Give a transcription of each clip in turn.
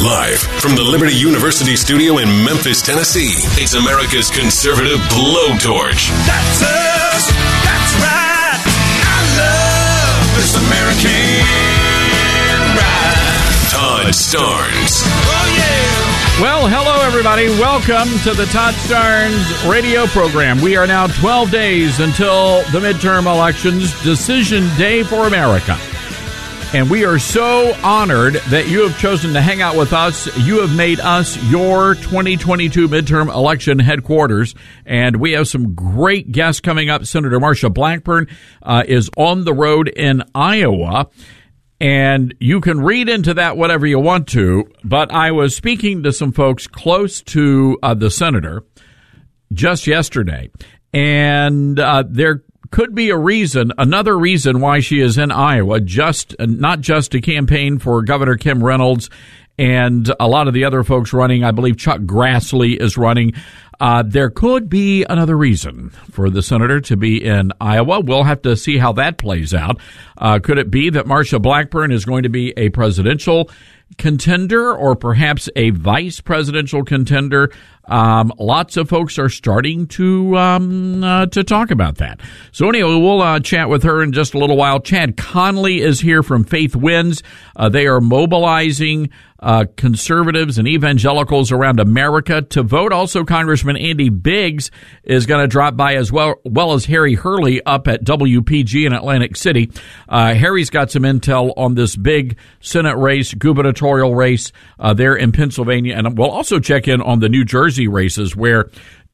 Live from the Liberty University studio in Memphis, Tennessee, it's America's conservative blowtorch. That's us. That's right. I love this American ride. Todd Starnes. Oh, yeah. Well, hello, everybody. Welcome to the Todd Starnes radio program. We are now 12 days until the midterm elections, decision day for America. And we are so honored that you have chosen to hang out with us. You have made us your 2022 midterm election headquarters. And we have some great guests coming up. Senator Marsha Blackburn uh, is on the road in Iowa. And you can read into that whatever you want to. But I was speaking to some folks close to uh, the senator just yesterday. And uh, they're could be a reason, another reason why she is in Iowa, just not just to campaign for Governor Kim Reynolds and a lot of the other folks running. I believe Chuck Grassley is running. Uh, there could be another reason for the senator to be in Iowa. We'll have to see how that plays out. Uh, could it be that Marsha Blackburn is going to be a presidential contender or perhaps a vice presidential contender. Um, lots of folks are starting to um, uh, to talk about that. So anyway, we'll uh, chat with her in just a little while. Chad Connelly is here from Faith Wins. Uh, they are mobilizing uh, conservatives and evangelicals around America to vote. Also, Congressman Andy Biggs is going to drop by as well, well as Harry Hurley up at WPG in Atlantic City. Uh, Harry's got some intel on this big Senate race, gubernatorial race uh, there in Pennsylvania, and we'll also check in on the New Jersey races where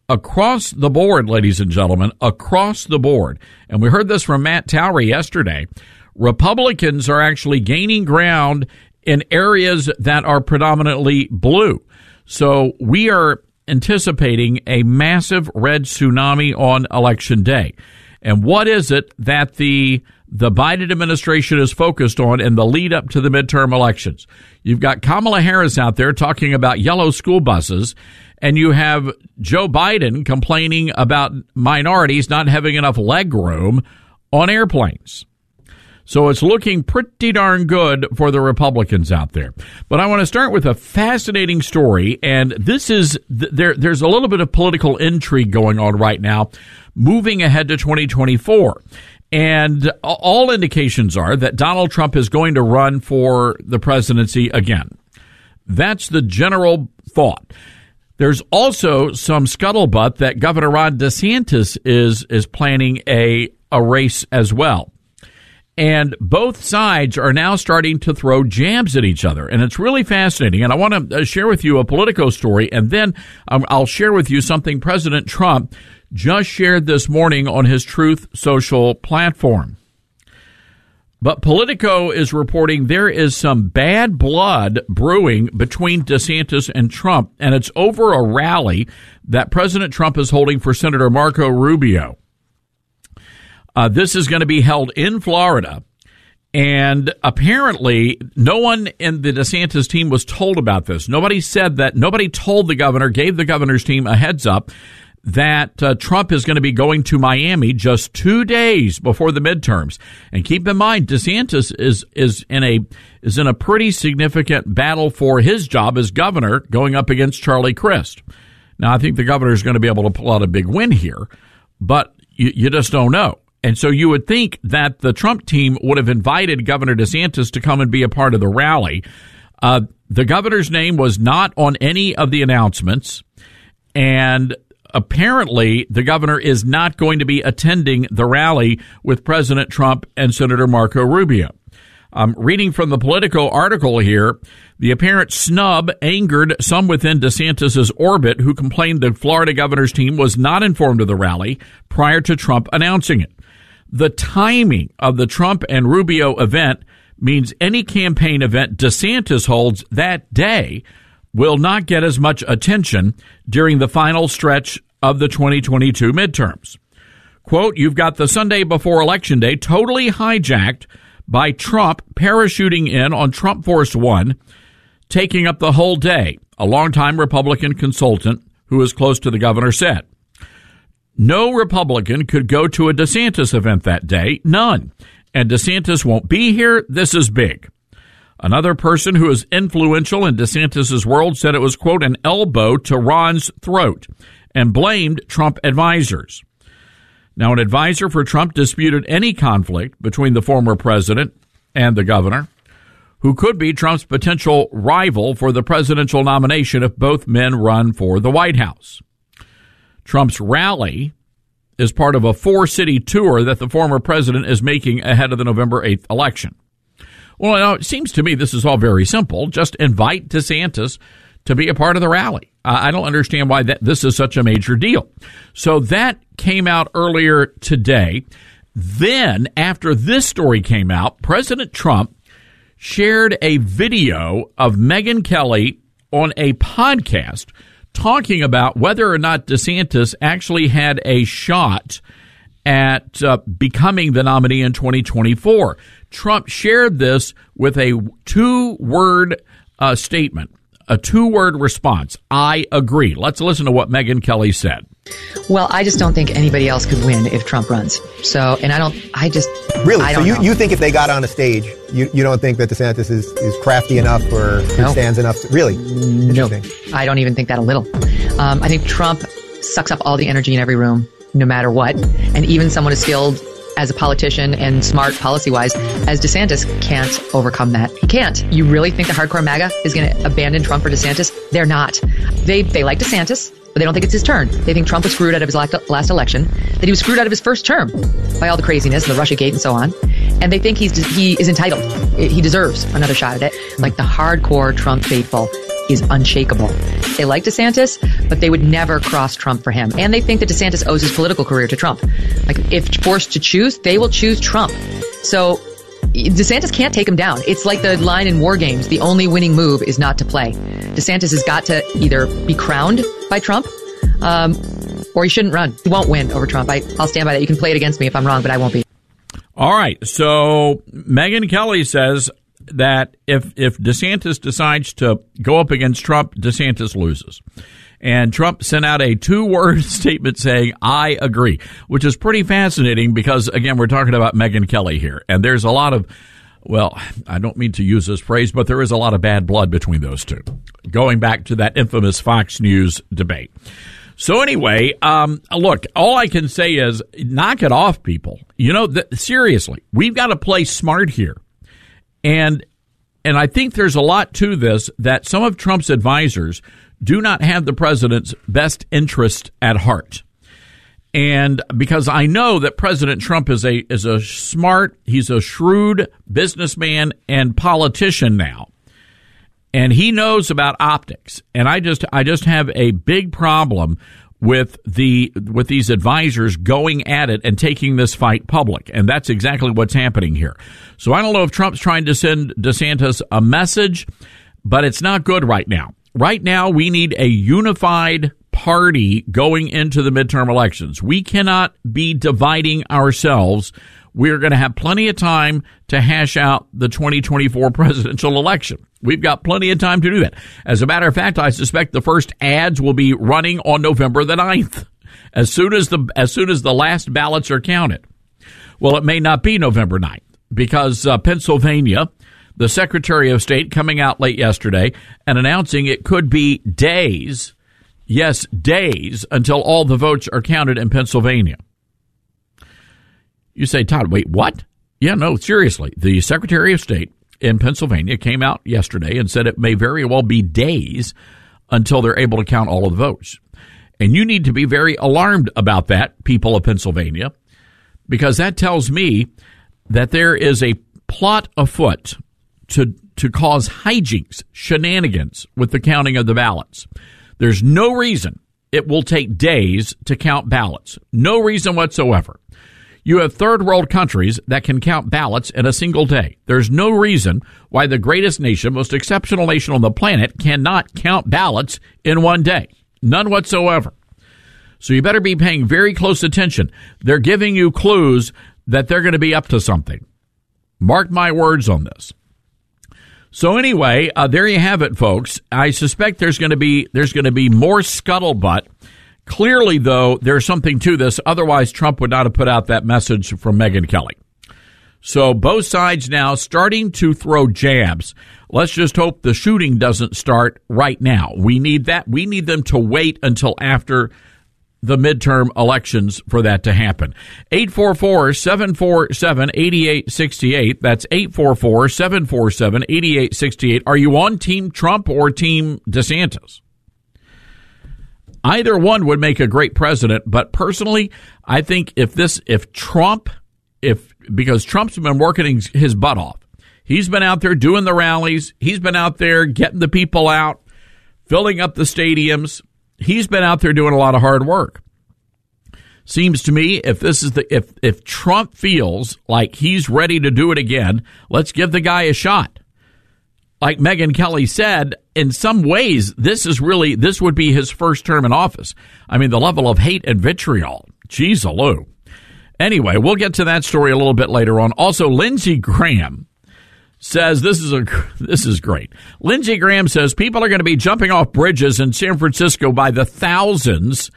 across the board, ladies and gentlemen, across the board, and we heard this from Matt Towery yesterday. Republicans are actually gaining ground in areas that are predominantly blue. So we are anticipating a massive red tsunami on election day. And what is it that the the Biden administration is focused on in the lead up to the midterm elections? You've got Kamala Harris out there talking about yellow school buses, and you have Joe Biden complaining about minorities not having enough leg room on airplanes. So it's looking pretty darn good for the Republicans out there. But I want to start with a fascinating story, and this is there. There's a little bit of political intrigue going on right now, moving ahead to 2024. And all indications are that Donald Trump is going to run for the presidency again. That's the general thought. There's also some scuttlebutt that Governor Ron DeSantis is is planning a a race as well. And both sides are now starting to throw jabs at each other. And it's really fascinating. And I want to uh, share with you a Politico story. And then um, I'll share with you something President Trump just shared this morning on his Truth Social platform. But Politico is reporting there is some bad blood brewing between DeSantis and Trump, and it's over a rally that President Trump is holding for Senator Marco Rubio. Uh, this is going to be held in Florida. And apparently, no one in the DeSantis team was told about this. Nobody said that. Nobody told the governor, gave the governor's team a heads up that uh, Trump is going to be going to Miami just two days before the midterms. And keep in mind, DeSantis is is in a is in a pretty significant battle for his job as governor, going up against Charlie Crist. Now, I think the governor is going to be able to pull out a big win here, but you, you just don't know. And so you would think that the Trump team would have invited Governor DeSantis to come and be a part of the rally. Uh, the governor's name was not on any of the announcements. And apparently the governor is not going to be attending the rally with President Trump and Senator Marco Rubio. Reading from the Politico article here. The apparent snub angered some within DeSantis' orbit who complained the Florida governor's team was not informed of the rally prior to Trump announcing it. The timing of the Trump and Rubio event means any campaign event DeSantis holds that day will not get as much attention during the final stretch of the 2022 midterms. Quote, you've got the Sunday before Election Day totally hijacked by Trump parachuting in on Trump Force One, taking up the whole day, a longtime Republican consultant who is close to the governor said. No Republican could go to a DeSantis event that day, none. And DeSantis won't be here. This is big. Another person who is influential in DeSantis' world said it was, quote, an elbow to Ron's throat and blamed Trump advisors. Now, an advisor for Trump disputed any conflict between the former president and the governor, who could be Trump's potential rival for the presidential nomination if both men run for the White House. Trump's rally is part of a four city tour that the former president is making ahead of the November 8th election. Well, now, it seems to me this is all very simple. Just invite DeSantis to be a part of the rally. I don't understand why that, this is such a major deal. So that came out earlier today. Then, after this story came out, President Trump shared a video of Megyn Kelly on a podcast talking about whether or not DeSantis actually had a shot at uh, becoming the nominee in 2024. Trump shared this with a two word uh, statement, a two word response. I agree. Let's listen to what Megyn Kelly said. Well, I just don't think anybody else could win if Trump runs. So, and I don't, I just. Really? I so you, know. you think if they got on a stage, you, you don't think that DeSantis is, is crafty enough or No. stands enough? To, really? No, I don't even think that a little. Um, I think Trump sucks up all the energy in every room, no matter what. And even someone as skilled as a politician and smart policy wise as DeSantis can't overcome that. He can't. You really think the hardcore MAGA is going to abandon Trump for DeSantis? They're not. They, they like DeSantis, but they don't think it's his turn. They think Trump was screwed out of his last, last election, that he was screwed out of his first term by all the craziness, and the Russia Gate and so on. And they think he's, he is entitled. He deserves another shot at it. Like the hardcore Trump faithful is unshakable. They like DeSantis, but they would never cross Trump for him. And they think that DeSantis owes his political career to Trump. Like, if forced to choose, they will choose Trump. So, DeSantis can't take him down. It's like the line in War Games the only winning move is not to play. DeSantis has got to either be crowned by Trump, um, or he shouldn't run. He won't win over Trump. I, I'll stand by that. You can play it against me if I'm wrong, but I won't be. All right. So Megyn Kelly says that if if DeSantis decides to go up against Trump, DeSantis loses. And Trump sent out a two word statement saying, I agree, which is pretty fascinating because, again, we're talking about Megyn Kelly here. And there's a lot of, well, I don't mean to use this phrase, but there is a lot of bad blood between those two, going back to that infamous Fox News debate. So anyway, um, look, all I can say is knock it off, people. You know, th- seriously, we've got to play smart here. And and I think there's a lot to this that some of Trump's advisors do not have the president's best interest at heart. And because I know that President Trump is a is a smart, he's a shrewd businessman and politician now. And he knows about optics. And I just I just have a big problem with the with these advisors going at it and taking this fight public. And that's exactly what's happening here. So I don't know if Trump's trying to send DeSantis a message, but it's not good right now. Right now we need a unified party going into the midterm elections. We cannot be dividing ourselves. We're going to have plenty of time to hash out the 2024 presidential election. We've got plenty of time to do that. As a matter of fact, I suspect the first ads will be running on November the 9th. As soon as the as soon as the last ballots are counted. Well, it may not be November 9th because uh, Pennsylvania, the Secretary of State coming out late yesterday and announcing it could be days, yes, days until all the votes are counted in Pennsylvania. You say, Todd, wait, what? Yeah, no, seriously. The Secretary of State in Pennsylvania came out yesterday and said it may very well be days until they're able to count all of the votes. And you need to be very alarmed about that, people of Pennsylvania, because that tells me that there is a plot afoot to to cause hijinks, shenanigans with the counting of the ballots. There's no reason it will take days to count ballots. No reason whatsoever. You have third world countries that can count ballots in a single day. There's no reason why the greatest nation, most exceptional nation on the planet, cannot count ballots in one day. None whatsoever. So you better be paying very close attention. They're giving you clues that they're going to be up to something. Mark my words on this. So anyway, uh, there you have it, folks. I suspect there's going to be there's going to be more scuttlebutt. Clearly, though, there's something to this. Otherwise, Trump would not have put out that message from Megyn Kelly. So both sides now starting to throw jabs. Let's just hope the shooting doesn't start right now. We need that. We need them to wait until after the midterm elections for that to happen. 844-747-8868. That's 844-747-8868. Are you on Team Trump or Team DeSantis? Either one would make a great president, but personally, I think if this, if Trump, if, because Trump's been working his butt off. He's been out there doing the rallies. He's been out there getting the people out, filling up the stadiums he's been out there doing a lot of hard work. Seems to me if this is the if if Trump feels like he's ready to do it again, let's give the guy a shot. Like Megyn Kelly said, in some ways, this is really this would be his first term in office. I mean, the level of hate and vitriol. Jeez, aloo. Anyway, we'll get to that story a little bit later on. Also, Lindsey Graham says this is a this is great. Lindsey Graham says people are going to be jumping off bridges in San Francisco by the thousands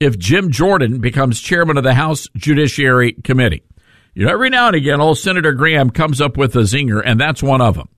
if Jim Jordan becomes chairman of the House Judiciary Committee. You know, every now and again, old Senator Graham comes up with a zinger, and that's one of them.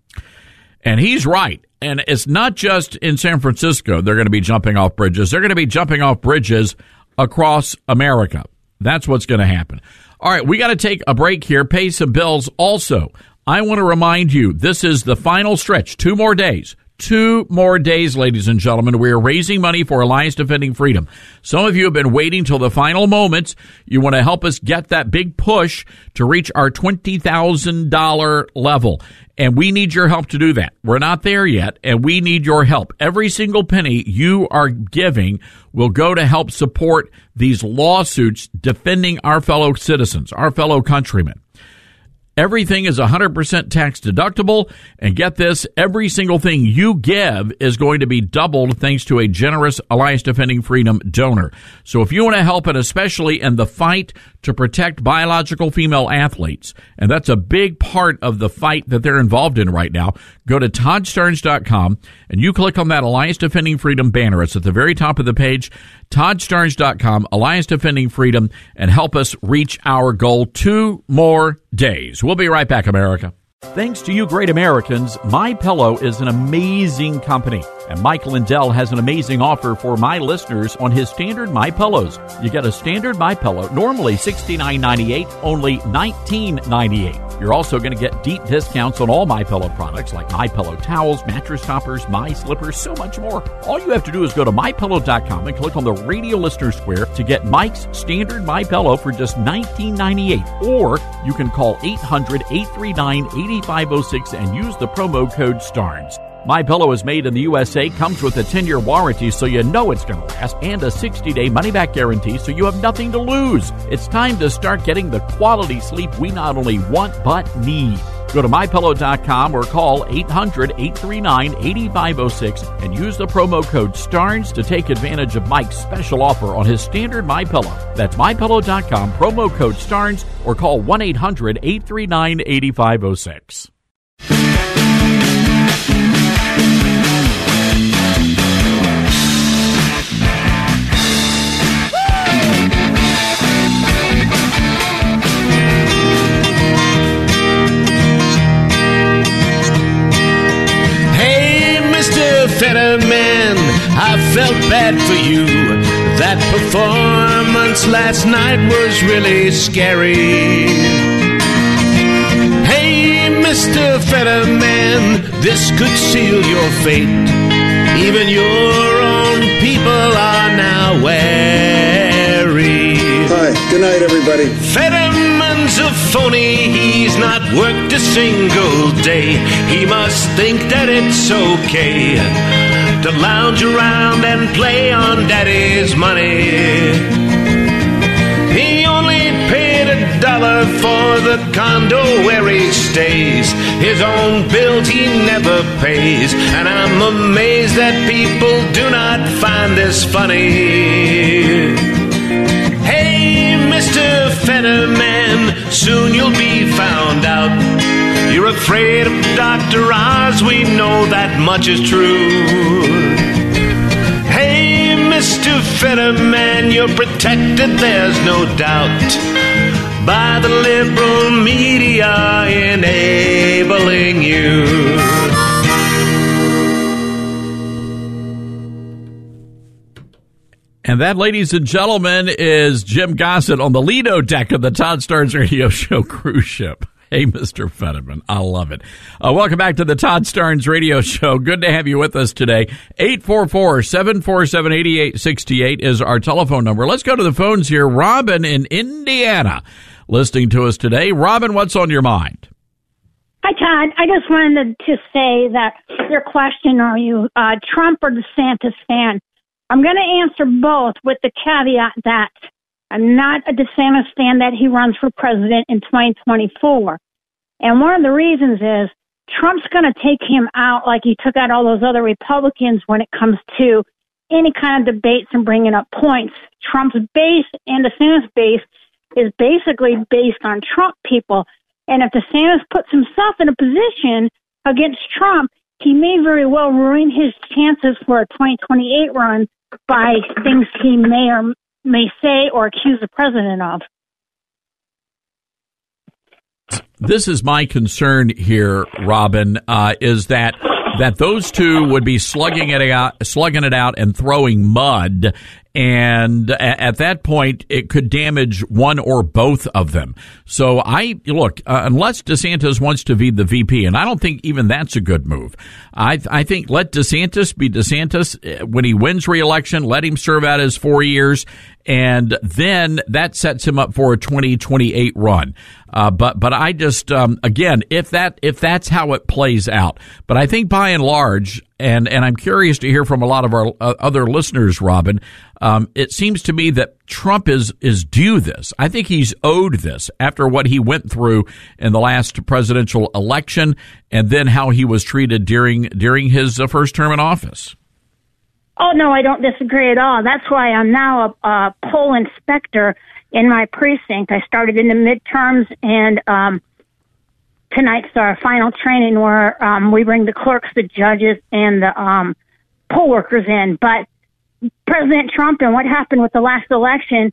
And he's right. And it's not just in San Francisco they're going to be jumping off bridges. They're going to be jumping off bridges across America. That's what's going to happen. All right, we got to take a break here, pay some bills. Also, I want to remind you this is the final stretch, two more days. Two more days, ladies and gentlemen. We are raising money for Alliance Defending Freedom. Some of you have been waiting till the final moments. You want to help us get that big push to reach our $20,000 level. And we need your help to do that. We're not there yet, and we need your help. Every single penny you are giving will go to help support these lawsuits defending our fellow citizens, our fellow countrymen. Everything is 100% tax deductible. And get this, every single thing you give is going to be doubled thanks to a generous Alliance Defending Freedom donor. So if you want to help, and especially in the fight to protect biological female athletes, and that's a big part of the fight that they're involved in right now, go to toddstarnes.com and you click on that Alliance Defending Freedom banner. It's at the very top of the page toddstarnes.com, Alliance Defending Freedom, and help us reach our goal two more days. We'll be right back, America. Thanks to you great Americans, My Pillow is an amazing company, and Mike Lindell has an amazing offer for my listeners on his standard My Pillows. You get a standard My Pillow, normally $69.98, only $19.98. You're also going to get deep discounts on all My Pillow products like My Pillow towels, mattress toppers, My Slippers, so much more. All you have to do is go to mypillow.com and click on the radio listener square to get Mike's standard My Pillow for just $19.98, or you can call 800-839 8506 and use the promo code STARNS. My Pillow is made in the USA, comes with a 10-year warranty so you know it's going to last, and a 60-day money-back guarantee so you have nothing to lose. It's time to start getting the quality sleep we not only want but need. Go to mypillow.com or call 800-839-8506 and use the promo code STARNS to take advantage of Mike's special offer on his standard My Pillow. That's mypillow.com, promo code STARNS, or call 1-800-839-8506. Fetterman, I felt bad for you. That performance last night was really scary. Hey, Mr. Fetterman, this could seal your fate. Even your own people are now wary. Hi, good night, everybody. Fetterman's a phony, he's not worked a single day. He must think that it's okay to lounge around and play on daddy's money. He only paid a dollar for the condo where he stays. His own bills he never pays. And I'm amazed that people do not find this funny. Hey, Mr. Fetterman, soon you'll be. You're afraid of Dr. Oz, we know that much is true. Hey, Mr. Fetterman, you're protected, there's no doubt, by the liberal media enabling you. And that, ladies and gentlemen, is Jim Gossett on the Lido deck of the Todd Starnes Radio Show cruise ship. Hey, Mr. Fetterman. I love it. Uh, welcome back to the Todd Starnes Radio Show. Good to have you with us today. 844-747-8868 is our telephone number. Let's go to the phones here. Robin in Indiana listening to us today. Robin, what's on your mind? Hi, Todd. I just wanted to say that your question, are you uh, Trump or DeSantis fan? I'm going to answer both with the caveat that I'm not a DeSantis fan that he runs for president in 2024. And one of the reasons is Trump's going to take him out like he took out all those other Republicans when it comes to any kind of debates and bringing up points. Trump's base and DeSantis' base is basically based on Trump people. And if DeSantis puts himself in a position against Trump, he may very well ruin his chances for a 2028 run by things he may or may say or accuse the president of. This is my concern here, Robin, uh, is that that those two would be slugging it out, slugging it out, and throwing mud. And at that point, it could damage one or both of them. So I look, uh, unless DeSantis wants to be the VP, and I don't think even that's a good move. I, I think let DeSantis be DeSantis when he wins reelection. Let him serve out his four years, and then that sets him up for a 2028 run. Uh, but but I just um, again, if that if that's how it plays out, but I think by and large, and and I'm curious to hear from a lot of our uh, other listeners, Robin. Um, it seems to me that Trump is is due this. I think he's owed this after what he went through in the last presidential election, and then how he was treated during during his uh, first term in office. Oh no, I don't disagree at all. That's why I'm now a, a poll inspector in my precinct. I started in the midterms, and um, tonight's our final training where um, we bring the clerks, the judges, and the um, poll workers in. But President Trump and what happened with the last election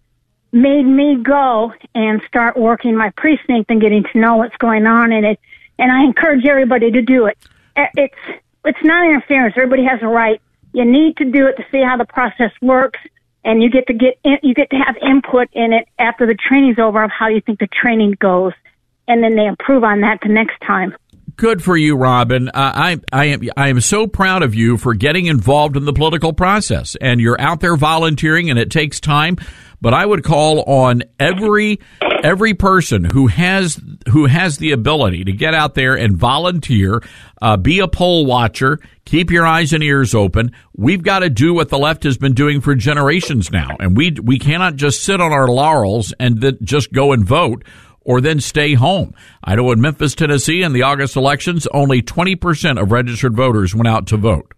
made me go and start working my precinct and getting to know what's going on in it. And I encourage everybody to do it. It's it's not interference. Everybody has a right. You need to do it to see how the process works, and you get to get in, you get to have input in it after the training's over of how you think the training goes, and then they improve on that the next time. Good for you, Robin. Uh, I I am I am so proud of you for getting involved in the political process, and you're out there volunteering, and it takes time. But I would call on every every person who has who has the ability to get out there and volunteer, uh, be a poll watcher, keep your eyes and ears open. We've got to do what the left has been doing for generations now, and we we cannot just sit on our laurels and then just go and vote or then stay home. I know in Memphis, Tennessee, in the August elections, only 20% of registered voters went out to vote.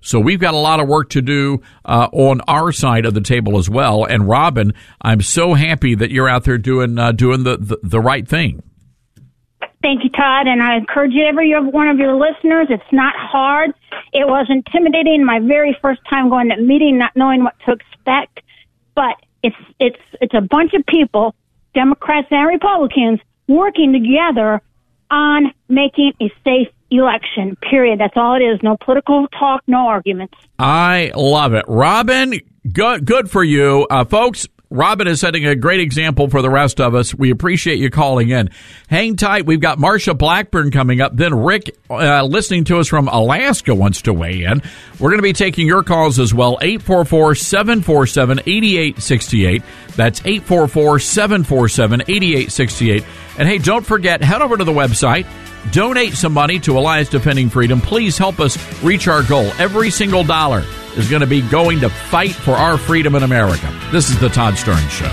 So we've got a lot of work to do uh, on our side of the table as well. And Robin, I'm so happy that you're out there doing uh, doing the, the, the right thing. Thank you, Todd, and I encourage every one of your listeners. It's not hard. It was intimidating my very first time going to a meeting, not knowing what to expect. But it's it's it's a bunch of people Democrats and Republicans working together on making a safe election. Period. That's all it is. No political talk, no arguments. I love it. Robin, good, good for you. Uh, folks, Robin is setting a great example for the rest of us. We appreciate you calling in. Hang tight. We've got Marsha Blackburn coming up. Then Rick, uh, listening to us from Alaska, wants to weigh in. We're going to be taking your calls as well. 844 747 8868. That's 844 747 8868. And hey, don't forget, head over to the website Donate some money to Alliance Defending Freedom. Please help us reach our goal. Every single dollar is going to be going to fight for our freedom in America. This is the Todd Starnes Show.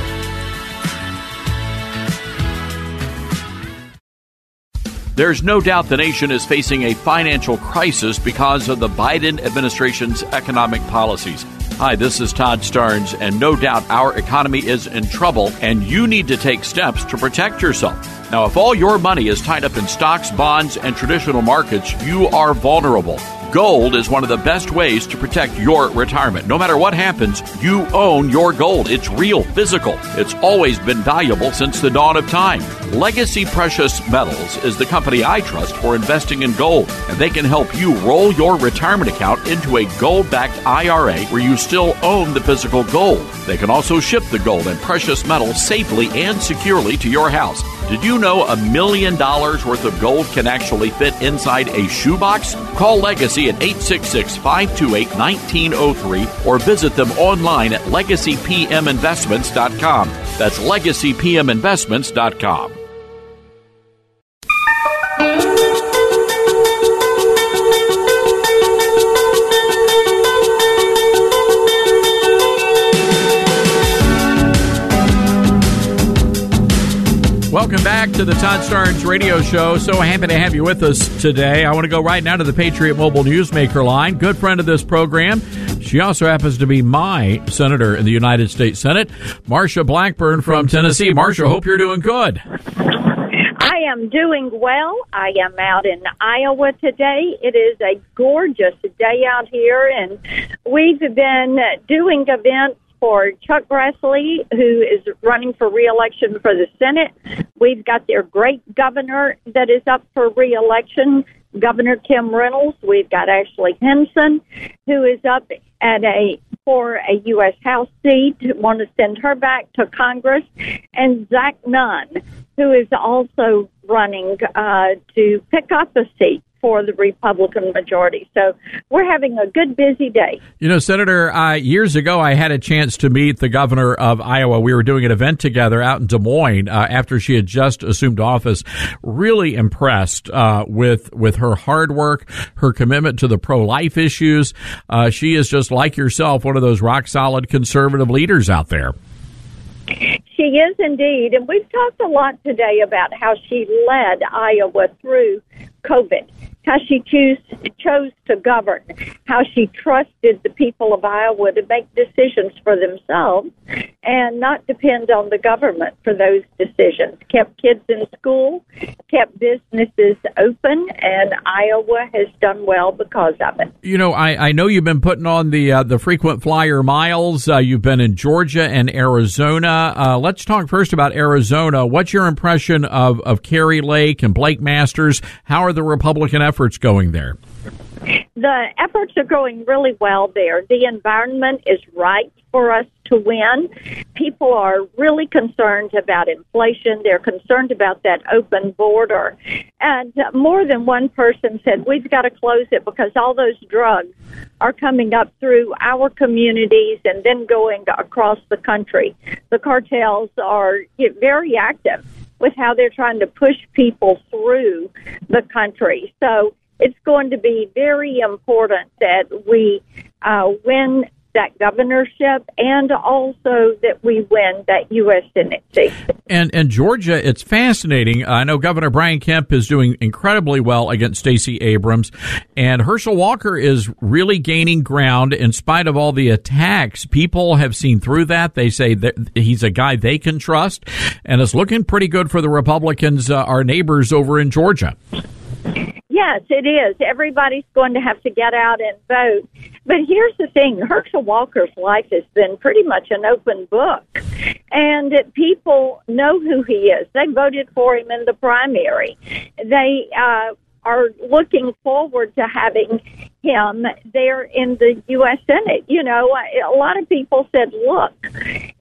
There's no doubt the nation is facing a financial crisis because of the Biden administration's economic policies. Hi, this is Todd Starnes, and no doubt our economy is in trouble, and you need to take steps to protect yourself. Now, if all your money is tied up in stocks, bonds, and traditional markets, you are vulnerable. Gold is one of the best ways to protect your retirement. No matter what happens, you own your gold. It's real, physical. It's always been valuable since the dawn of time. Legacy Precious Metals is the company I trust for investing in gold, and they can help you roll your retirement account into a gold backed IRA where you still own the physical gold. They can also ship the gold and precious metals safely and securely to your house. Did you know a million dollars worth of gold can actually fit inside a shoebox? Call Legacy at 866 528 1903 or visit them online at legacypminvestments.com. That's legacypminvestments.com. Welcome back to the Todd Starnes radio show. So happy to have you with us today. I want to go right now to the Patriot Mobile Newsmaker line. Good friend of this program. She also happens to be my senator in the United States Senate, Marsha Blackburn from Tennessee. Marsha, hope you're doing good. I am doing well. I am out in Iowa today. It is a gorgeous day out here, and we've been doing events for Chuck Grassley, who is running for reelection for the Senate. We've got their great governor that is up for reelection, Governor Kim Reynolds. We've got Ashley Hinson, who is up at a for a U.S. House seat. Want to send her back to Congress, and Zach Nunn, who is also running uh, to pick up a seat for the Republican majority. So we're having a good, busy day. You know, Senator, uh, years ago, I had a chance to meet the governor of Iowa. We were doing an event together out in Des Moines uh, after she had just assumed office. Really impressed uh, with with her hard work, her commitment to the pro life issues. Uh, she is just like yourself, one of those rock solid conservative leaders out there. She is indeed. And we've talked a lot today about how she led Iowa through COVID how she choose, chose to govern, how she trusted the people of Iowa to make decisions for themselves and not depend on the government for those decisions. Kept kids in school, kept businesses open, and Iowa has done well because of it. You know, I, I know you've been putting on the uh, the frequent flyer miles. Uh, you've been in Georgia and Arizona. Uh, let's talk first about Arizona. What's your impression of, of Kari Lake and Blake Masters? How are the Republican efforts? Efforts going there? The efforts are going really well there. The environment is right for us to win. People are really concerned about inflation. They're concerned about that open border. And uh, more than one person said, we've got to close it because all those drugs are coming up through our communities and then going across the country. The cartels are very active with how they're trying to push people through the country. So it's going to be very important that we uh, win that governorship and also that we win that U.S. Senate seat. And, and Georgia, it's fascinating. I know Governor Brian Kemp is doing incredibly well against Stacey Abrams, and Herschel Walker is really gaining ground in spite of all the attacks. People have seen through that. They say that he's a guy they can trust, and it's looking pretty good for the Republicans, uh, our neighbors over in Georgia. Yes, it is. Everybody's going to have to get out and vote. But here's the thing Herschel Walker's life has been pretty much an open book. And people know who he is. They voted for him in the primary. They uh, are looking forward to having him there in the U.S. Senate. You know, a lot of people said, look,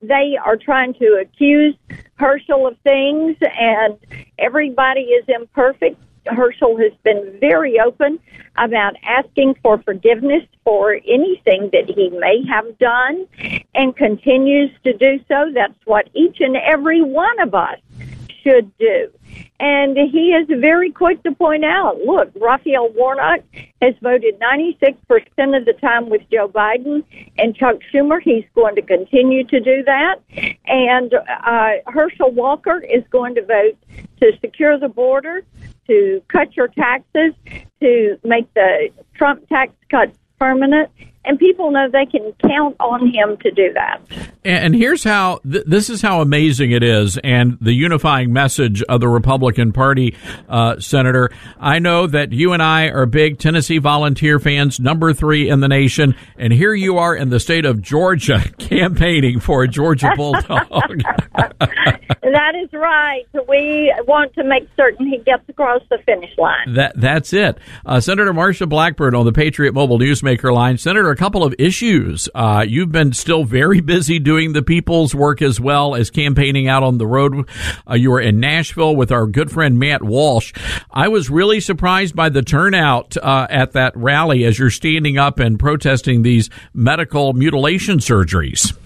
they are trying to accuse Herschel of things, and everybody is imperfect. Herschel has been very open about asking for forgiveness for anything that he may have done and continues to do so. That's what each and every one of us should do. And he is very quick to point out, look, Raphael Warnock has voted 96% of the time with Joe Biden and Chuck Schumer. He's going to continue to do that. And uh, Herschel Walker is going to vote to secure the border, to cut your taxes, to make the Trump tax cuts permanent, and people know they can count on him to do that. And here's how th- this is how amazing it is, and the unifying message of the Republican Party, uh, Senator. I know that you and I are big Tennessee Volunteer fans, number three in the nation, and here you are in the state of Georgia campaigning for a Georgia Bulldog. that is right. We want to make certain he gets across the finish line. That that's it. Uh, Senator Marsha Blackburn on the Patriot Mobile Newsmaker line. Senator, a couple of issues. Uh, you've been still very busy doing the people's work as well as campaigning out on the road. Uh, you were in Nashville with our good friend Matt Walsh. I was really surprised by the turnout uh, at that rally as you're standing up and protesting these medical mutilation surgeries.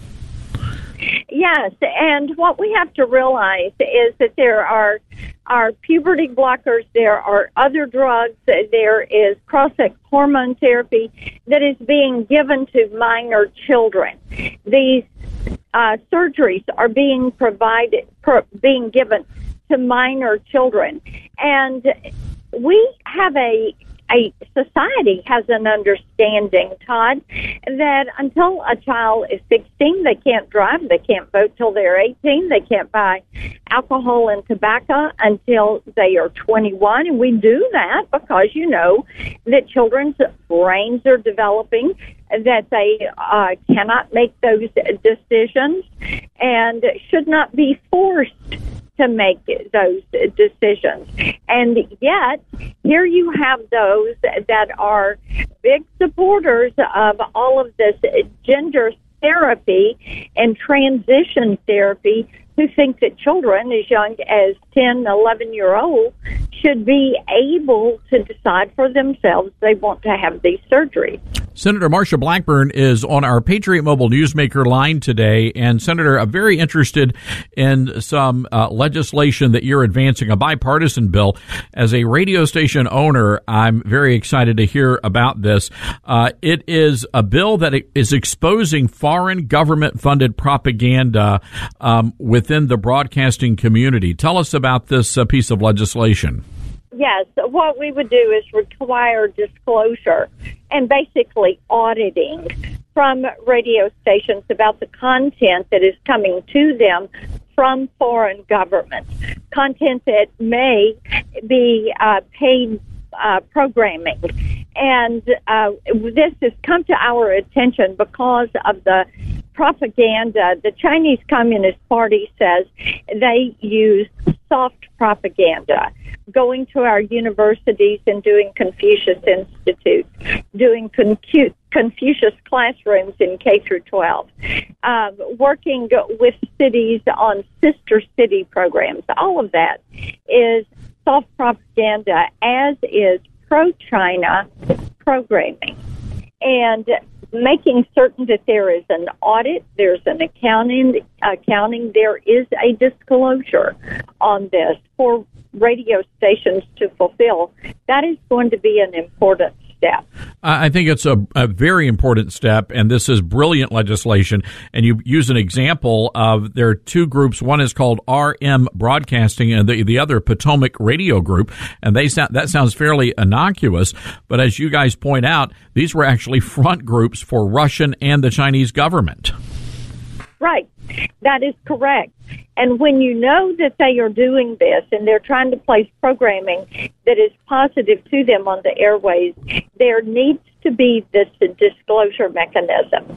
Yes, and what we have to realize is that there are are puberty blockers, there are other drugs, there is cross-sex hormone therapy that is being given to minor children. These uh, surgeries are being provided, pro- being given to minor children, and we have a a society has an understanding, Todd, that until a child is 16, they can't drive, they can't vote till they're 18, they can't buy alcohol and tobacco until they are 21. And we do that because you know that children's brains are developing, that they uh, cannot make those decisions and should not be forced to make those decisions. And yet, here you have those that are big supporters of all of this gender therapy and transition therapy who think that children as young as 10, 11 year old should be able to decide for themselves they want to have these surgeries. Senator Marsha Blackburn is on our Patriot Mobile Newsmaker line today. And, Senator, I'm very interested in some uh, legislation that you're advancing, a bipartisan bill. As a radio station owner, I'm very excited to hear about this. Uh, it is a bill that is exposing foreign government funded propaganda um, within the broadcasting community. Tell us about this uh, piece of legislation. Yes, what we would do is require disclosure and basically auditing from radio stations about the content that is coming to them from foreign governments. Content that may be uh, paid uh, programming. And uh, this has come to our attention because of the propaganda. The Chinese Communist Party says they use soft propaganda, going to our universities and doing Confucius Institute, doing Confucius classrooms in K through 12, uh, working with cities on sister city programs. All of that is soft propaganda, as is pro China programming. And making certain that there is an audit, there's an accounting, accounting, there is a disclosure on this for radio stations to fulfill. That is going to be an important step. I think it's a, a, very important step, and this is brilliant legislation. And you use an example of there are two groups. One is called RM Broadcasting, and the, the other Potomac Radio Group. And they sound, that sounds fairly innocuous, but as you guys point out, these were actually front groups for Russian and the Chinese government. Right. That is correct. And when you know that they are doing this and they're trying to place programming that is positive to them on the airways, there needs to be this disclosure mechanism.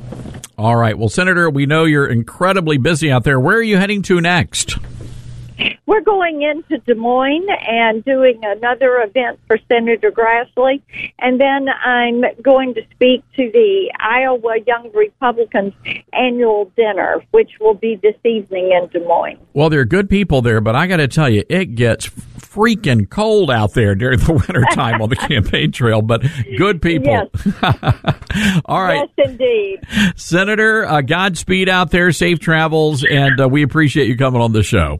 All right. Well, Senator, we know you're incredibly busy out there. Where are you heading to next? We're going into Des Moines and doing another event for Senator Grassley, and then I'm going to speak to the Iowa Young Republicans annual dinner, which will be this evening in Des Moines. Well, there are good people there, but I got to tell you, it gets freaking cold out there during the winter time on the campaign trail. But good people. Yes. All right. Yes, indeed. Senator, uh, Godspeed out there, safe travels, and uh, we appreciate you coming on the show.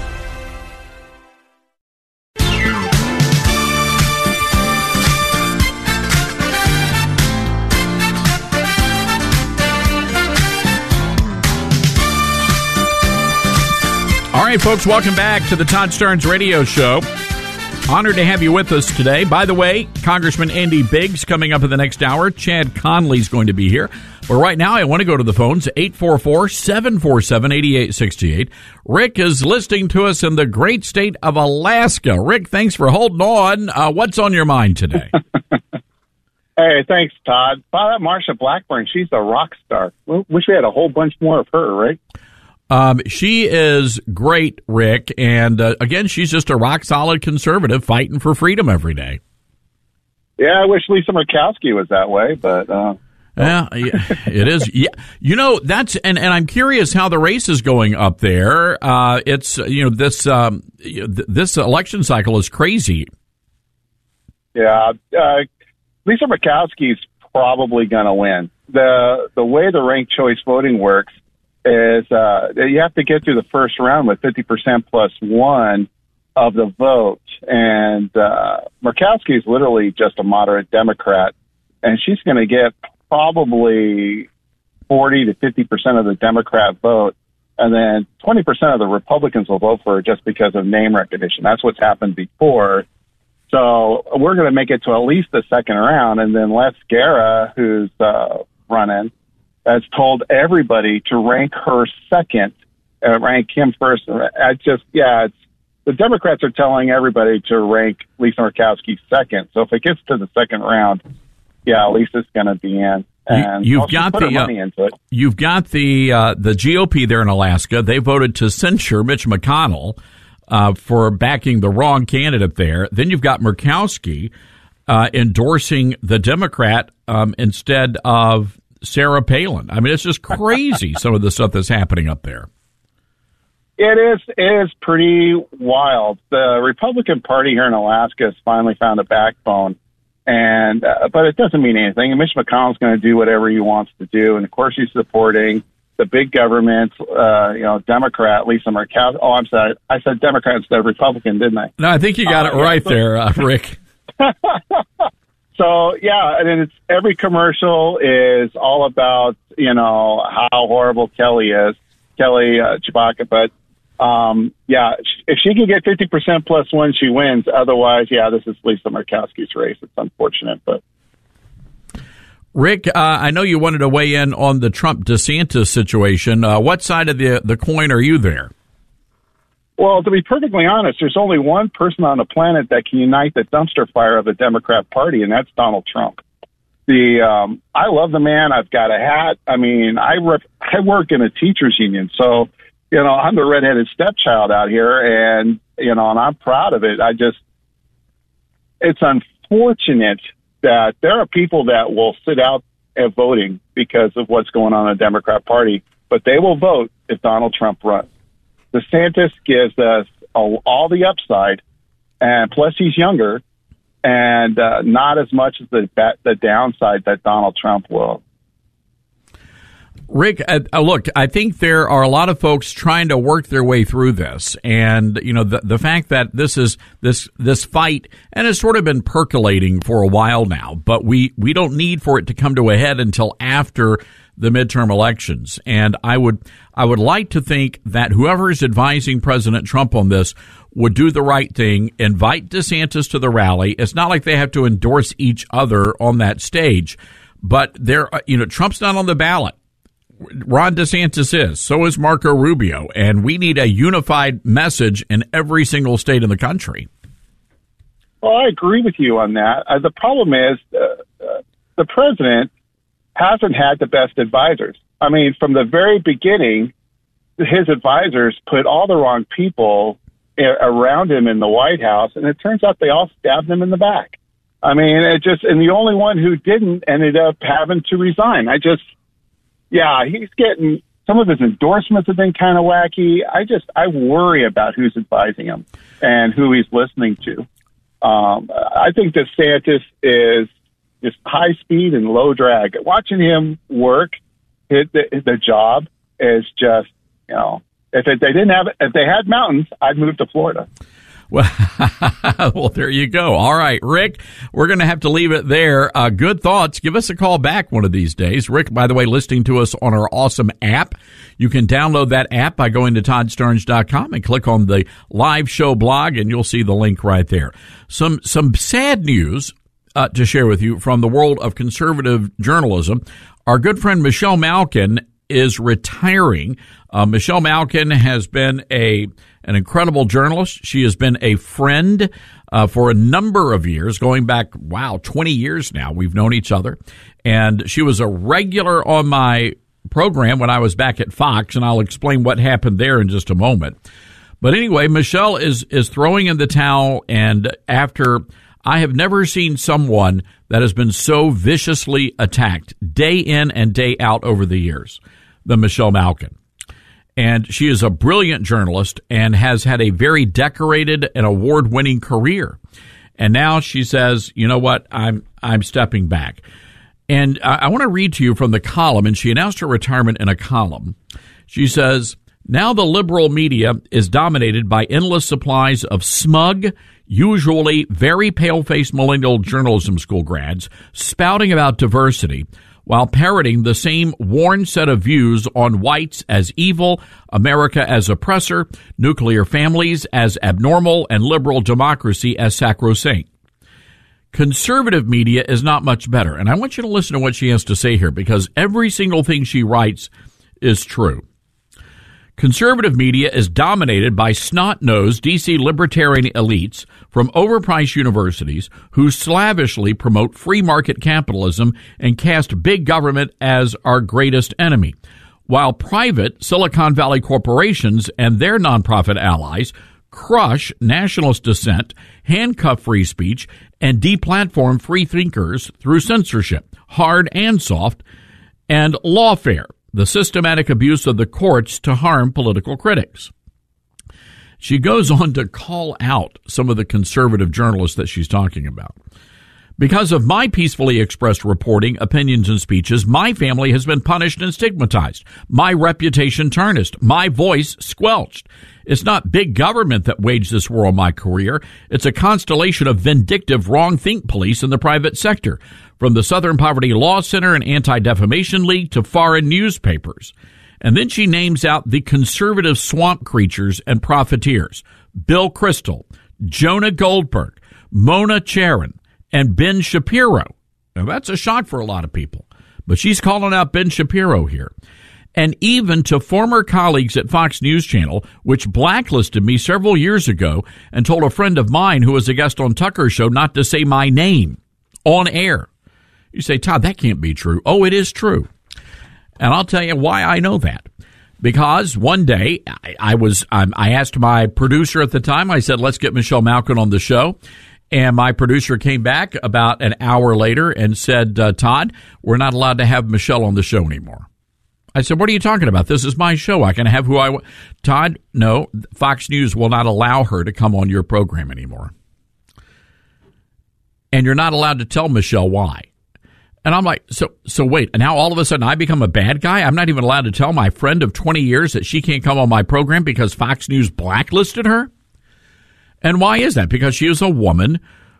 All right, folks, welcome back to the Todd Starnes Radio Show. Honored to have you with us today. By the way, Congressman Andy Biggs coming up in the next hour. Chad Connelly's going to be here. But right now, I want to go to the phones 844 747 8868. Rick is listening to us in the great state of Alaska. Rick, thanks for holding on. Uh, what's on your mind today? Hey, thanks, Todd. Wow, that Marsha Blackburn, she's a rock star. Wish we had a whole bunch more of her, right? Um, she is great, Rick, and uh, again, she's just a rock solid conservative fighting for freedom every day. Yeah, I wish Lisa Murkowski was that way, but uh, yeah, it is. Yeah, you know that's and and I'm curious how the race is going up there. Uh, it's you know this um, this election cycle is crazy. Yeah, uh, Lisa Murkowski's probably going to win. the The way the ranked choice voting works is uh, you have to get through the first round with 50% plus one of the vote. And uh, Murkowski is literally just a moderate Democrat, and she's going to get probably 40 to 50% of the Democrat vote. And then 20% of the Republicans will vote for her just because of name recognition. That's what's happened before. So we're going to make it to at least the second round. And then Les Gara, who's uh, running, has told everybody to rank her second, uh, rank him first. I just, yeah, it's the Democrats are telling everybody to rank Lisa Murkowski second. So if it gets to the second round, yeah, Lisa's going to be in. And you've got the uh, you've got the uh, the GOP there in Alaska. They voted to censure Mitch McConnell uh, for backing the wrong candidate there. Then you've got Murkowski uh, endorsing the Democrat um, instead of Sarah Palin. I mean, it's just crazy some of the stuff that's happening up there. It is it is pretty wild. The Republican Party here in Alaska has finally found a backbone, and uh, but it doesn't mean anything. And Mitch McConnell's going to do whatever he wants to do, and of course he's supporting the big government. Uh, you know, Democrat Lisa Murkowski. Oh, I'm sorry, I said Democrat instead of Republican, didn't I? No, I think you got uh, it right yeah. there, uh, Rick. so yeah, I and it's every commercial is all about you know how horrible Kelly is, Kelly uh, Tshibaka. But um, yeah, if she can get fifty percent plus one, she wins. Otherwise, yeah, this is Lisa Murkowski's race. It's unfortunate, but. Rick, uh, I know you wanted to weigh in on the Trump DeSantis situation. Uh, what side of the the coin are you there? Well, to be perfectly honest, there's only one person on the planet that can unite the dumpster fire of the Democrat Party, and that's Donald Trump. The um, I love the man. I've got a hat. I mean, I rep, I work in a teachers union, so you know I'm the redheaded stepchild out here, and you know, and I'm proud of it. I just it's unfortunate that there are people that will sit out at voting because of what's going on in the Democrat Party, but they will vote if Donald Trump runs. DeSantis gives us all the upside, and plus he's younger, and uh, not as much as the the downside that Donald Trump will. Rick, uh, uh, look, I think there are a lot of folks trying to work their way through this, and you know the the fact that this is this this fight and it's sort of been percolating for a while now, but we we don't need for it to come to a head until after the midterm elections. And I would, I would like to think that whoever is advising President Trump on this would do the right thing, invite DeSantis to the rally. It's not like they have to endorse each other on that stage, but there, you know, Trump's not on the ballot. Ron DeSantis is. So is Marco Rubio. And we need a unified message in every single state in the country. Well, I agree with you on that. Uh, the problem is uh, uh, the president hasn't had the best advisors. I mean, from the very beginning, his advisors put all the wrong people around him in the White House, and it turns out they all stabbed him in the back. I mean, it just, and the only one who didn't ended up having to resign. I just, yeah, he's getting, some of his endorsements have been kind of wacky. I just, I worry about who's advising him and who he's listening to. Um, I think that DeSantis is just high speed and low drag. Watching him work, hit the, the job is just, you know, if they didn't have, if they had mountains, I'd move to Florida. Well, well, there you go. All right, Rick, we're going to have to leave it there. Uh, good thoughts. Give us a call back one of these days. Rick, by the way, listening to us on our awesome app. You can download that app by going to toddstarnes.com and click on the live show blog and you'll see the link right there. Some, some sad news uh, to share with you from the world of conservative journalism. Our good friend Michelle Malkin is retiring. Uh, Michelle Malkin has been a an incredible journalist. She has been a friend uh, for a number of years, going back wow, twenty years now. We've known each other, and she was a regular on my program when I was back at Fox, and I'll explain what happened there in just a moment. But anyway, Michelle is is throwing in the towel, and after I have never seen someone that has been so viciously attacked day in and day out over the years than Michelle Malkin. And she is a brilliant journalist and has had a very decorated and award winning career. And now she says, you know what? I'm, I'm stepping back. And I, I want to read to you from the column. And she announced her retirement in a column. She says, now the liberal media is dominated by endless supplies of smug, usually very pale faced millennial journalism school grads spouting about diversity while parroting the same worn set of views on whites as evil, America as oppressor, nuclear families as abnormal, and liberal democracy as sacrosanct. Conservative media is not much better. And I want you to listen to what she has to say here because every single thing she writes is true. Conservative media is dominated by snot nosed DC libertarian elites from overpriced universities who slavishly promote free market capitalism and cast big government as our greatest enemy, while private Silicon Valley corporations and their nonprofit allies crush nationalist dissent, handcuff free speech, and deplatform free thinkers through censorship, hard and soft, and lawfare the systematic abuse of the courts to harm political critics. She goes on to call out some of the conservative journalists that she's talking about. Because of my peacefully expressed reporting, opinions, and speeches, my family has been punished and stigmatized, my reputation tarnished, my voice squelched. It's not big government that waged this war on my career. It's a constellation of vindictive wrong think police in the private sector, from the Southern Poverty Law Center and Anti Defamation League to foreign newspapers. And then she names out the conservative swamp creatures and profiteers Bill Kristol, Jonah Goldberg, Mona Charen, and Ben Shapiro. Now, that's a shock for a lot of people, but she's calling out Ben Shapiro here. And even to former colleagues at Fox News Channel, which blacklisted me several years ago and told a friend of mine who was a guest on Tucker's show not to say my name on air. You say, Todd, that can't be true. Oh, it is true. And I'll tell you why I know that. Because one day I, I was, I asked my producer at the time, I said, let's get Michelle Malkin on the show. And my producer came back about an hour later and said, uh, Todd, we're not allowed to have Michelle on the show anymore. I said, What are you talking about? This is my show. I can have who I want. Todd, no, Fox News will not allow her to come on your program anymore. And you're not allowed to tell Michelle why. And I'm like, so, so wait, and now all of a sudden I become a bad guy? I'm not even allowed to tell my friend of 20 years that she can't come on my program because Fox News blacklisted her? And why is that? Because she is a woman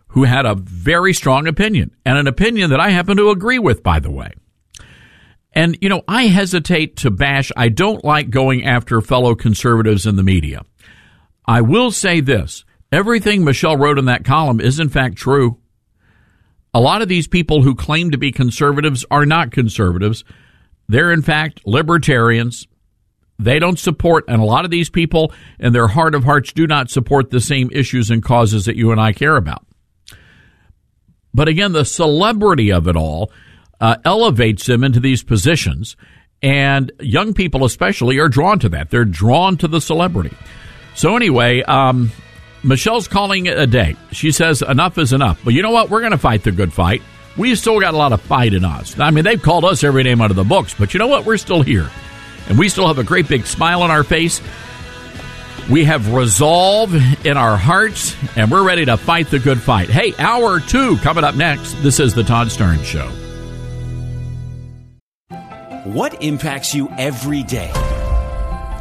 who had a very strong opinion and an opinion that I happen to agree with, by the way. And, you know, I hesitate to bash. I don't like going after fellow conservatives in the media. I will say this everything Michelle wrote in that column is, in fact, true. A lot of these people who claim to be conservatives are not conservatives. They're, in fact, libertarians. They don't support, and a lot of these people, in their heart of hearts, do not support the same issues and causes that you and I care about. But again, the celebrity of it all uh, elevates them into these positions. And young people, especially, are drawn to that. They're drawn to the celebrity. So, anyway, um, Michelle's calling it a day. She says enough is enough. But you know what? We're going to fight the good fight. We still got a lot of fight in us. I mean, they've called us every name out of the books, but you know what? We're still here. And we still have a great big smile on our face. We have resolve in our hearts, and we're ready to fight the good fight. Hey, hour two coming up next. This is The Todd Starnes Show. What impacts you every day?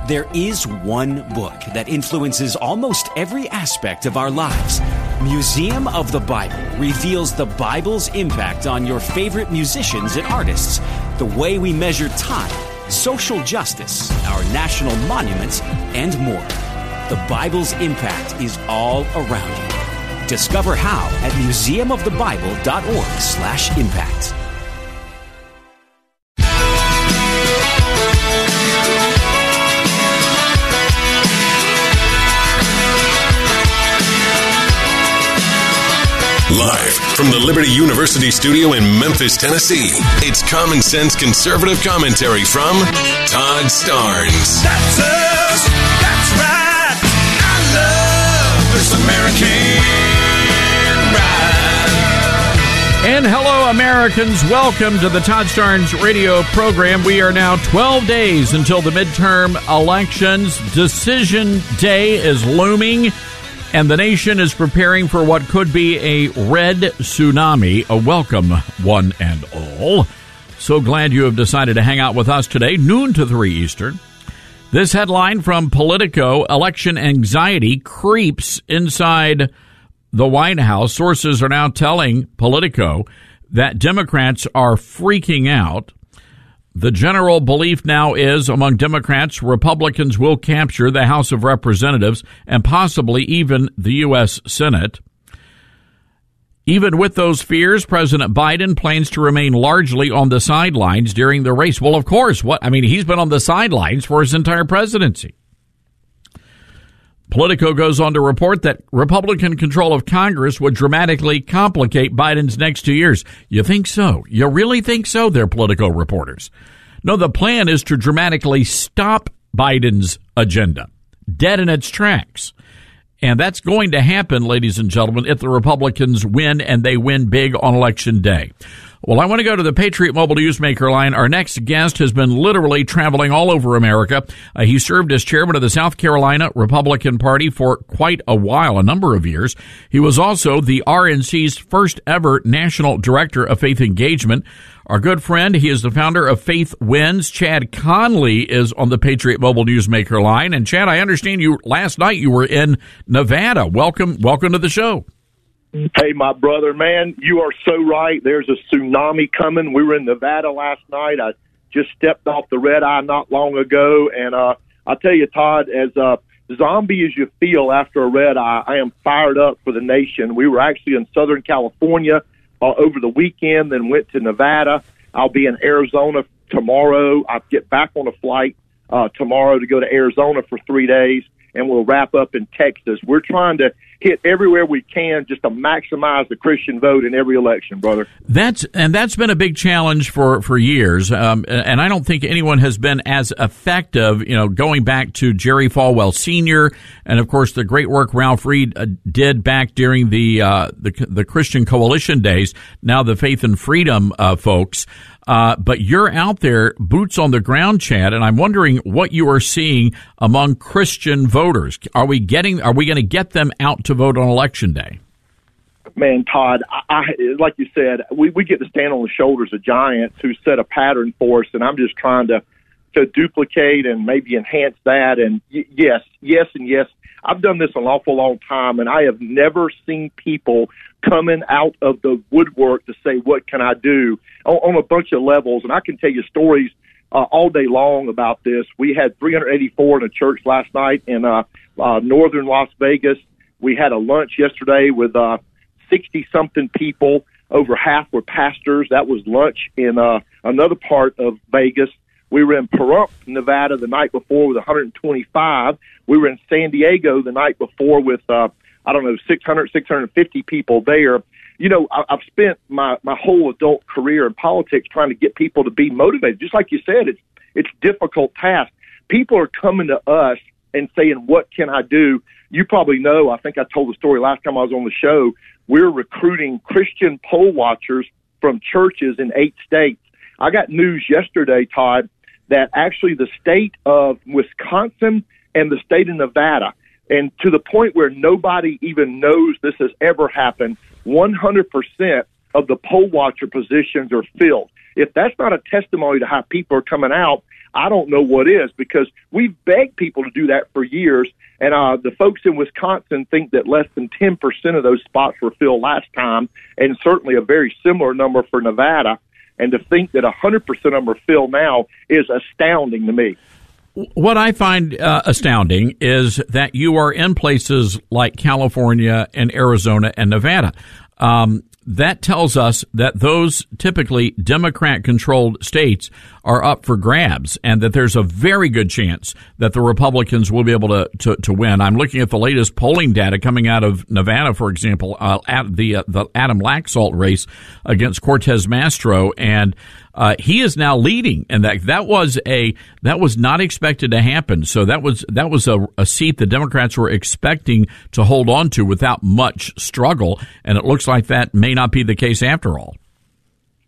There is one book that influences almost every aspect of our lives. Museum of the Bible reveals the Bible's impact on your favorite musicians and artists, the way we measure time, social justice, our national monuments, and more. The Bible's impact is all around you. Discover how at museumofthebible.org/impact. Live from the Liberty University studio in Memphis, Tennessee, it's common sense conservative commentary from Todd Starnes. That's us. That's right. I love this American ride. And hello, Americans. Welcome to the Todd Starnes radio program. We are now 12 days until the midterm elections. Decision day is looming, and the nation is preparing for what could be a red tsunami. A welcome, one and all. So glad you have decided to hang out with us today, noon to 3 Eastern. This headline from Politico election anxiety creeps inside the White House. Sources are now telling Politico that Democrats are freaking out. The general belief now is among Democrats, Republicans will capture the House of Representatives and possibly even the U.S. Senate. Even with those fears, President Biden plans to remain largely on the sidelines during the race. Well, of course, what I mean, he's been on the sidelines for his entire presidency. Politico goes on to report that Republican control of Congress would dramatically complicate Biden's next two years. You think so? You really think so? They're Politico reporters. No, the plan is to dramatically stop Biden's agenda, dead in its tracks. And that's going to happen, ladies and gentlemen, if the Republicans win and they win big on election day. Well, I want to go to the Patriot Mobile Newsmaker line. Our next guest has been literally traveling all over America. Uh, he served as chairman of the South Carolina Republican Party for quite a while, a number of years. He was also the RNC's first ever national director of faith engagement. Our good friend, he is the founder of Faith Wins. Chad Connelly is on the Patriot Mobile Newsmaker line. And Chad, I understand you last night you were in Nevada. Welcome, welcome to the show. Hey, my brother, man, you are so right. There's a tsunami coming. We were in Nevada last night. I just stepped off the red eye not long ago, and uh, I tell you, Todd, as uh, zombie as you feel after a red eye, I am fired up for the nation. We were actually in Southern California uh, over the weekend, then went to Nevada. I'll be in Arizona tomorrow. I get back on a flight uh, tomorrow to go to Arizona for three days, and we'll wrap up in Texas. We're trying to hit everywhere we can just to maximize the Christian vote in every election, brother. That's and that's been a big challenge for for years, um, and I don't think anyone has been as effective. You know, going back to Jerry Falwell Sr. and of course the great work Ralph Reed uh, did back during the, uh, the the Christian Coalition days. Now the Faith and Freedom uh, folks. Uh, but you're out there, boots on the ground, Chad, and I'm wondering what you are seeing among Christian voters. Are we getting? Are we going to get them out to vote on election day? Man, Todd, I, like you said, we we get to stand on the shoulders of giants who set a pattern for us, and I'm just trying to to duplicate and maybe enhance that. And y- yes, yes, and yes. I've done this an awful long time, and I have never seen people coming out of the woodwork to say, "What can I do?" on, on a bunch of levels. And I can tell you stories uh, all day long about this. We had 384 in a church last night in uh, uh, northern Las Vegas. We had a lunch yesterday with uh, 60 something people. Over half were pastors. That was lunch in uh, another part of Vegas. We were in Pahrump, Nevada the night before with 125. We were in San Diego the night before with, uh, I don't know, 600, 650 people there. You know, I, I've spent my, my whole adult career in politics trying to get people to be motivated. Just like you said, it's, it's difficult task. People are coming to us and saying, what can I do? You probably know, I think I told the story last time I was on the show. We're recruiting Christian poll watchers from churches in eight states. I got news yesterday, Todd, that actually the state of Wisconsin and the state of Nevada, and to the point where nobody even knows this has ever happened, 100% of the poll watcher positions are filled. If that's not a testimony to how people are coming out, I don't know what is because we've begged people to do that for years. And uh, the folks in Wisconsin think that less than 10% of those spots were filled last time, and certainly a very similar number for Nevada. And to think that 100% of them are filled now is astounding to me. What I find uh, astounding is that you are in places like California and Arizona and Nevada. Um, that tells us that those typically Democrat controlled states are up for grabs and that there's a very good chance that the Republicans will be able to, to, to win. I'm looking at the latest polling data coming out of Nevada, for example, uh, at the, uh, the Adam Laxalt race against Cortez Masto. And uh, he is now leading, and that that was a that was not expected to happen. So that was that was a, a seat the Democrats were expecting to hold on to without much struggle, and it looks like that may not be the case after all.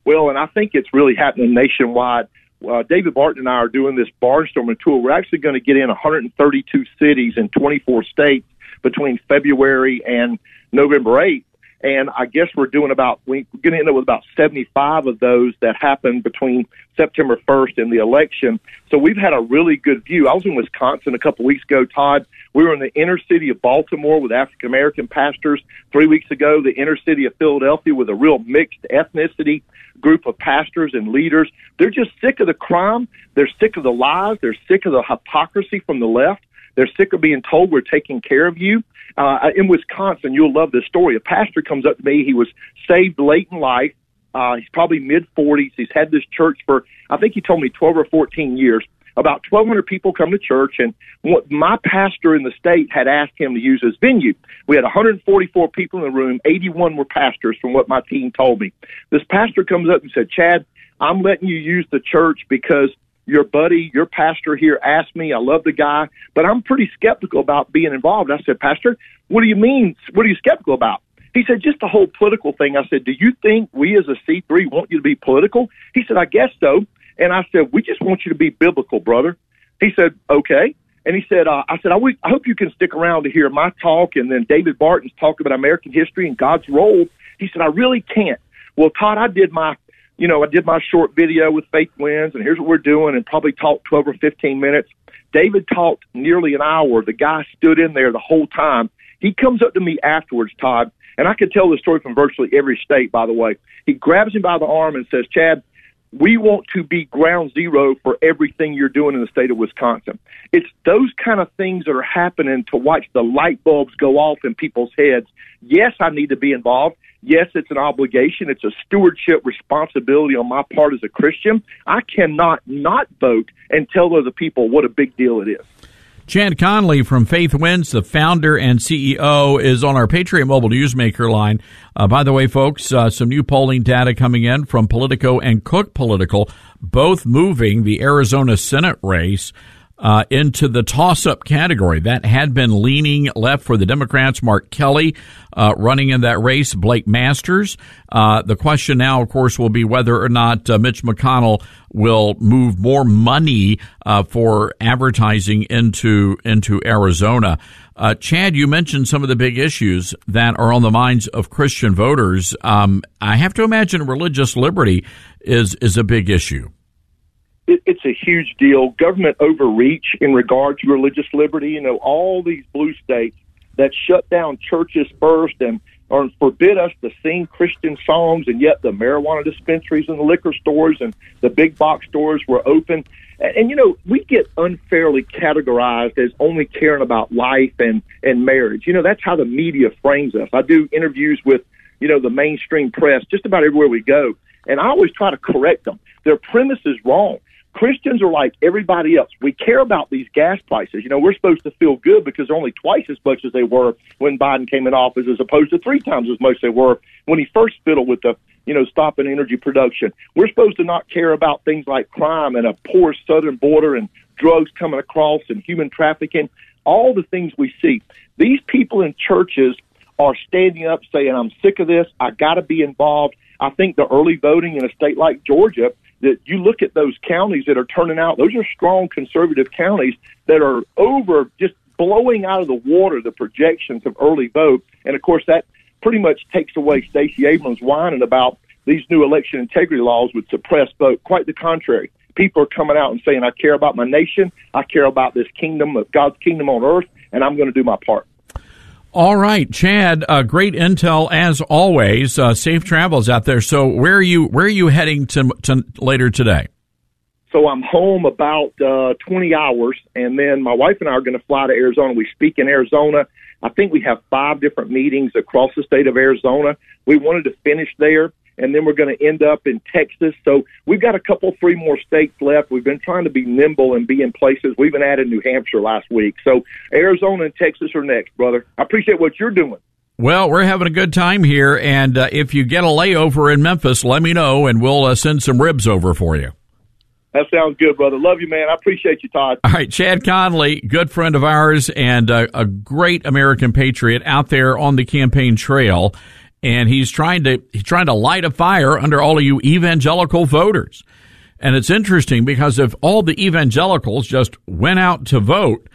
Well, and I think it's really happening nationwide. Uh, David Barton and I are doing this barnstorming tour. We're actually going to get in 132 cities in 24 states between February and November 8th. And I guess we're doing about, we're going to end up with about 75 of those that happened between September 1st and the election. So we've had a really good view. I was in Wisconsin a couple weeks ago, Todd. We were in the inner city of Baltimore with African American pastors. Three weeks ago, the inner city of Philadelphia with a real mixed ethnicity group of pastors and leaders. They're just sick of the crime. They're sick of the lies. They're sick of the hypocrisy from the left. They're sick of being told we're taking care of you. Uh, in Wisconsin, you'll love this story. A pastor comes up to me. He was saved late in life. Uh, he's probably mid 40s. He's had this church for, I think he told me 12 or 14 years. About 1,200 people come to church, and what my pastor in the state had asked him to use as venue. We had 144 people in the room. 81 were pastors, from what my team told me. This pastor comes up and said, "Chad, I'm letting you use the church because your buddy, your pastor here asked me. I love the guy, but I'm pretty skeptical about being involved. I said, Pastor, what do you mean? What are you skeptical about? He said, just the whole political thing. I said, do you think we as a C3 want you to be political? He said, I guess so. And I said, we just want you to be biblical, brother. He said, okay. And he said, uh, I said, I, w- I hope you can stick around to hear my talk and then David Barton's talk about American history and God's role. He said, I really can't. Well, Todd, I did my you know, I did my short video with Faith Wins, and here's what we're doing, and probably talked 12 or 15 minutes. David talked nearly an hour. The guy stood in there the whole time. He comes up to me afterwards, Todd, and I could tell the story from virtually every state, by the way. He grabs him by the arm and says, Chad, we want to be ground zero for everything you're doing in the state of Wisconsin. It's those kind of things that are happening to watch the light bulbs go off in people's heads. Yes, I need to be involved. Yes, it's an obligation. It's a stewardship responsibility on my part as a Christian. I cannot not vote and tell other people what a big deal it is. Chad Connelly from Faith Wins, the founder and CEO, is on our Patriot Mobile Newsmaker line. Uh, by the way, folks, uh, some new polling data coming in from Politico and Cook Political, both moving the Arizona Senate race uh, into the toss up category. That had been leaning left for the Democrats. Mark Kelly uh, running in that race, Blake Masters. Uh, the question now, of course, will be whether or not uh, Mitch McConnell will move more money uh, for advertising into into Arizona. Uh, Chad, you mentioned some of the big issues that are on the minds of Christian voters. Um, I have to imagine religious liberty is is a big issue it, it's a huge deal. Government overreach in regard to religious liberty. You know, all these blue states that shut down churches first and or forbid us to sing Christian songs, and yet the marijuana dispensaries and the liquor stores and the big box stores were open. And, and you know, we get unfairly categorized as only caring about life and and marriage. You know, that's how the media frames us. I do interviews with you know the mainstream press just about everywhere we go, and I always try to correct them. Their premise is wrong. Christians are like everybody else. We care about these gas prices. You know, we're supposed to feel good because they're only twice as much as they were when Biden came in office, as opposed to three times as much as they were when he first fiddled with the, you know, stopping energy production. We're supposed to not care about things like crime and a poor southern border and drugs coming across and human trafficking, all the things we see. These people in churches are standing up saying, I'm sick of this. I got to be involved. I think the early voting in a state like Georgia that you look at those counties that are turning out, those are strong conservative counties that are over just blowing out of the water the projections of early vote. And of course, that pretty much takes away Stacey Abrams whining about these new election integrity laws would suppress vote. Quite the contrary. People are coming out and saying, I care about my nation. I care about this kingdom of God's kingdom on earth, and I'm going to do my part. All right, Chad. Uh, great intel as always. Uh, safe travels out there. So, where are you? Where are you heading to, to later today? So I'm home about uh, 20 hours, and then my wife and I are going to fly to Arizona. We speak in Arizona. I think we have five different meetings across the state of Arizona. We wanted to finish there and then we're going to end up in Texas. So we've got a couple, three more states left. We've been trying to be nimble and be in places. We even added New Hampshire last week. So Arizona and Texas are next, brother. I appreciate what you're doing. Well, we're having a good time here, and uh, if you get a layover in Memphis, let me know, and we'll uh, send some ribs over for you. That sounds good, brother. Love you, man. I appreciate you, Todd. All right, Chad Connelly, good friend of ours and uh, a great American patriot out there on the campaign trail and he's trying to he's trying to light a fire under all of you evangelical voters. And it's interesting because if all the evangelicals just went out to vote,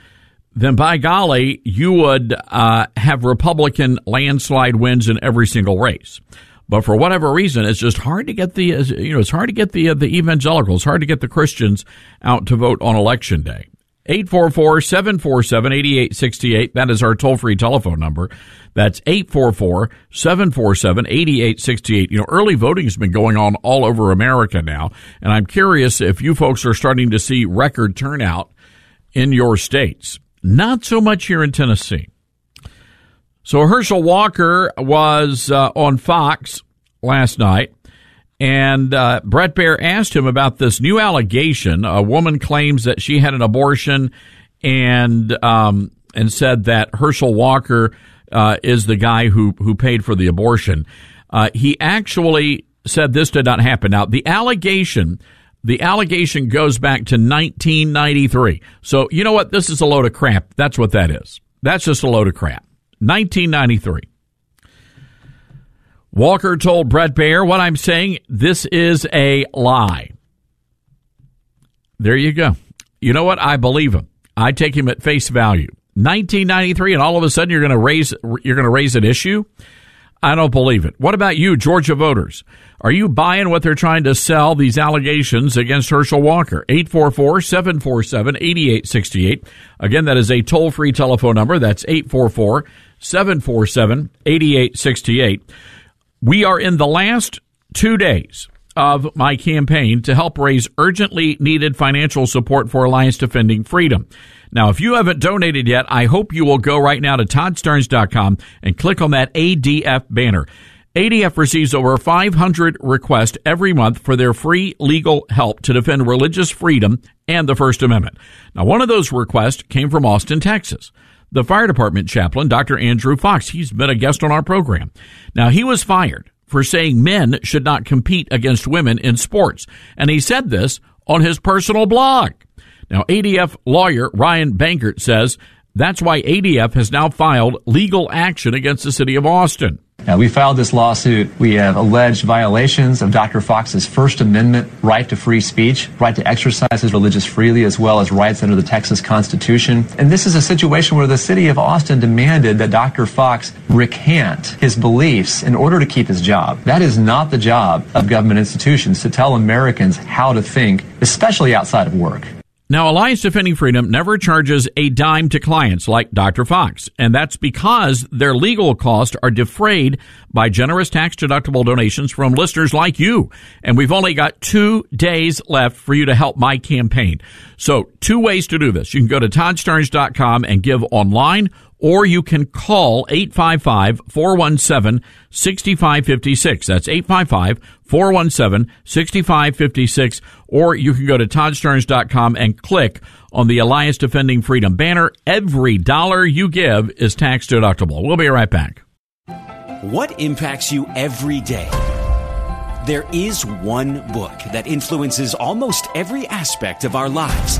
then by golly, you would uh, have Republican landslide wins in every single race. But for whatever reason, it's just hard to get the you know it's hard to get the uh, the evangelicals, hard to get the Christians out to vote on election day. 844-747-8868. That is our toll-free telephone number. That's 844-747-8868. You know, early voting has been going on all over America now, and I'm curious if you folks are starting to see record turnout in your states. Not so much here in Tennessee. So Herschel Walker was uh, on Fox last night and uh, Bret Baier asked him about this new allegation. A woman claims that she had an abortion, and um, and said that Herschel Walker uh, is the guy who who paid for the abortion. Uh, he actually said this did not happen. Now the allegation. The allegation goes back to 1993. So, you know what? This is a load of crap. That's what that is. That's just a load of crap. 1993. Walker told Bret Baier, What I'm saying, this is a lie. There you go. You know what? I believe him. I take him at face value. 1993, and all of a sudden you're going to raise you're going to raise an issue. I don't believe it. What about you, Georgia voters? Are you buying what they're trying to sell, these allegations against Herschel Walker? 844 747 8868. Again, that is a toll free telephone number. That's 844 747 8868. We are in the last two days of my campaign to help raise urgently needed financial support for Alliance Defending Freedom. Now, if you haven't donated yet, I hope you will go right now to toddstarnes.com and click on that ADF banner. ADF receives over 500 requests every month for their free legal help to defend religious freedom and the First Amendment. Now, one of those requests came from Austin, Texas the fire department chaplain, Dr. Andrew Fox. He's been a guest on our program. Now, he was fired for saying men should not compete against women in sports. And he said this on his personal blog. Now, ADF lawyer Ryan Bangert says that's why ADF has now filed legal action against the city of Austin. Now, we filed this lawsuit. We have alleged violations of Dr. Fox's First Amendment right to free speech, right to exercise his religious freely, as well as rights under the Texas Constitution. And this is a situation where the city of Austin demanded that Dr. Fox recant his beliefs in order to keep his job. That is not the job of government institutions to tell Americans how to think, especially outside of work. Now, Alliance Defending Freedom never charges a dime to clients like Dr. Fox, and that's because their legal costs are defrayed by generous tax deductible donations from listeners like you. And we've only got two days left for you to help my campaign. So, two ways to do this. You can go to toddstarnes.com and give online or you can call 855-417-6556. That's 855-417-6556. Or you can go to toddstarnes.com and click on the Alliance Defending Freedom banner. Every dollar you give is tax deductible. We'll be right back. What impacts you every day? There is one book that influences almost every aspect of our lives.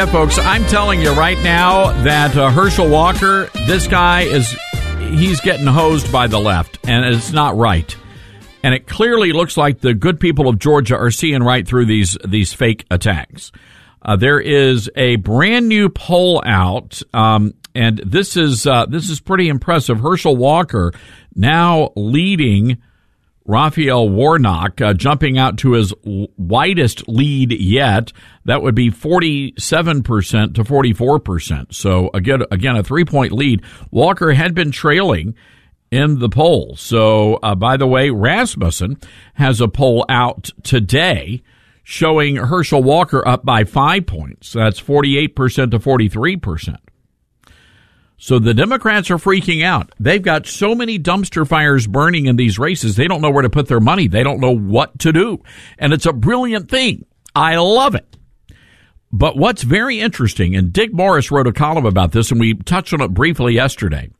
Yeah, folks, I'm telling you right now that uh, Herschel Walker, this guy is, he's getting hosed by the left, and it's not right. And it clearly looks like the good people of Georgia are seeing right through these these fake attacks. Uh, there is a brand new poll out, um, and this is uh, this is pretty impressive. Herschel Walker now leading Raphael Warnock uh, jumping out to his widest lead yet. That would be 47% to 44%. So again, again, a three point lead. Walker had been trailing in the poll. So, uh, by the way, Rasmussen has a poll out today showing Herschel Walker up by five points. That's 48% to 43%. So the Democrats are freaking out. They've got so many dumpster fires burning in these races, they don't know where to put their money. They don't know what to do. And it's a brilliant thing. I love it. But what's very interesting, and Dick Morris wrote a column about this, and we touched on it briefly yesterday.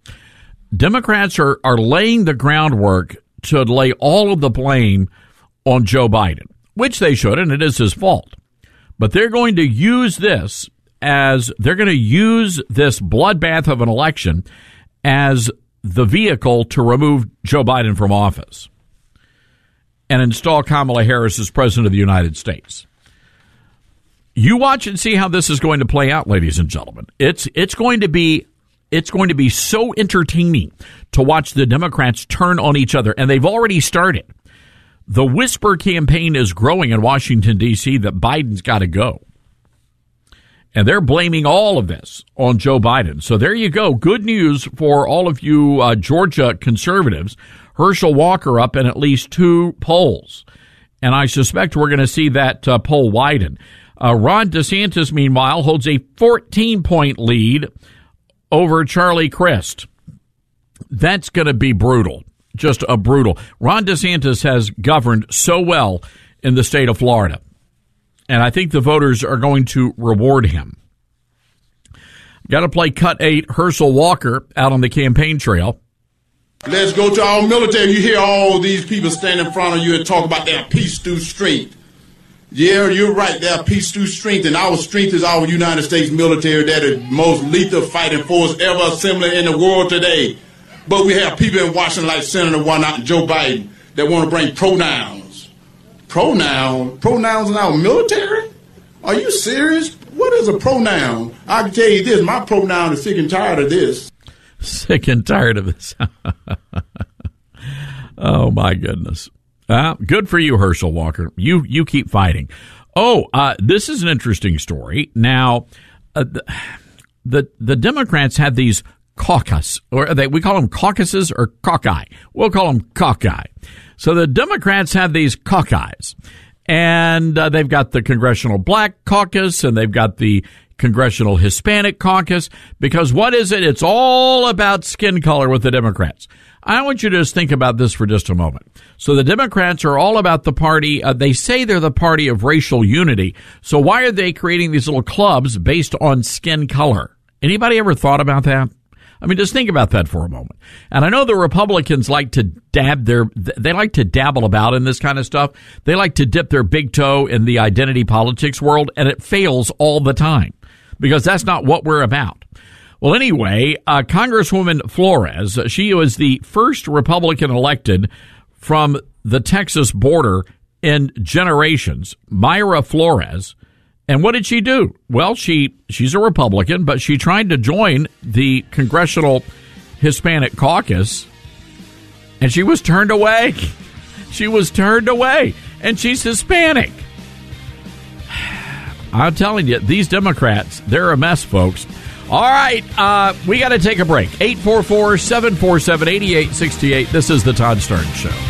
Democrats are, are laying the groundwork to lay all of the blame on Joe Biden, which they should, and it is his fault. But they're going to use this as they're going to use this bloodbath of an election as the vehicle to remove Joe Biden from office and install Kamala Harris as president of the United States. You watch and see how this is going to play out, ladies and gentlemen. It's it's going to be it's going to be so entertaining to watch the Democrats turn on each other, and they've already started. The whisper campaign is growing in Washington D.C. that Biden's got to go. And they're blaming all of this on Joe Biden. So there you go. Good news for all of you uh, Georgia conservatives. Herschel Walker up in at least two polls. And I suspect we're going to see that uh, poll widen. Uh, Ron DeSantis, meanwhile, holds a 14 point lead over Charlie Crist. That's going to be brutal. Just a brutal. Ron DeSantis has governed so well in the state of Florida and I think the voters are going to reward him. Got to play cut eight, Herschel Walker out on the campaign trail. Let's go to our military. You hear all these people stand in front of you and talk about their peace through strength. Yeah, you're right. Their peace through strength, and our strength is our United States military. That is most lethal fighting force ever assembled in the world today. But we have people in Washington like Senator One out Joe Biden that want to bring pronouns pronoun, pronouns in our military? Are you serious? What is a pronoun? I can tell you this, my pronoun is sick and tired of this. Sick and tired of this. oh my goodness. Uh, good for you, Herschel Walker. You you keep fighting. Oh, uh, this is an interesting story. Now, uh, the, the Democrats had these caucus, or they, we call them caucuses or caucus. We'll call them caucus. So the Democrats have these caucus, and uh, they've got the Congressional Black Caucus, and they've got the Congressional Hispanic Caucus. Because what is it? It's all about skin color with the Democrats. I want you to just think about this for just a moment. So the Democrats are all about the party. Uh, they say they're the party of racial unity. So why are they creating these little clubs based on skin color? Anybody ever thought about that? I mean, just think about that for a moment. And I know the Republicans like to dab their, they like to dabble about in this kind of stuff. They like to dip their big toe in the identity politics world, and it fails all the time because that's not what we're about. Well, anyway, uh, Congresswoman Flores, she was the first Republican elected from the Texas border in generations. Mayra Flores, and what did she do? Well, she she's a Republican, but she tried to join the Congressional Hispanic Caucus and she was turned away. She was turned away and she's Hispanic. I'm telling you, these Democrats, they're a mess, folks. All right, uh, we got to take a break. 844 747 8868. This is the Todd Starnes Show.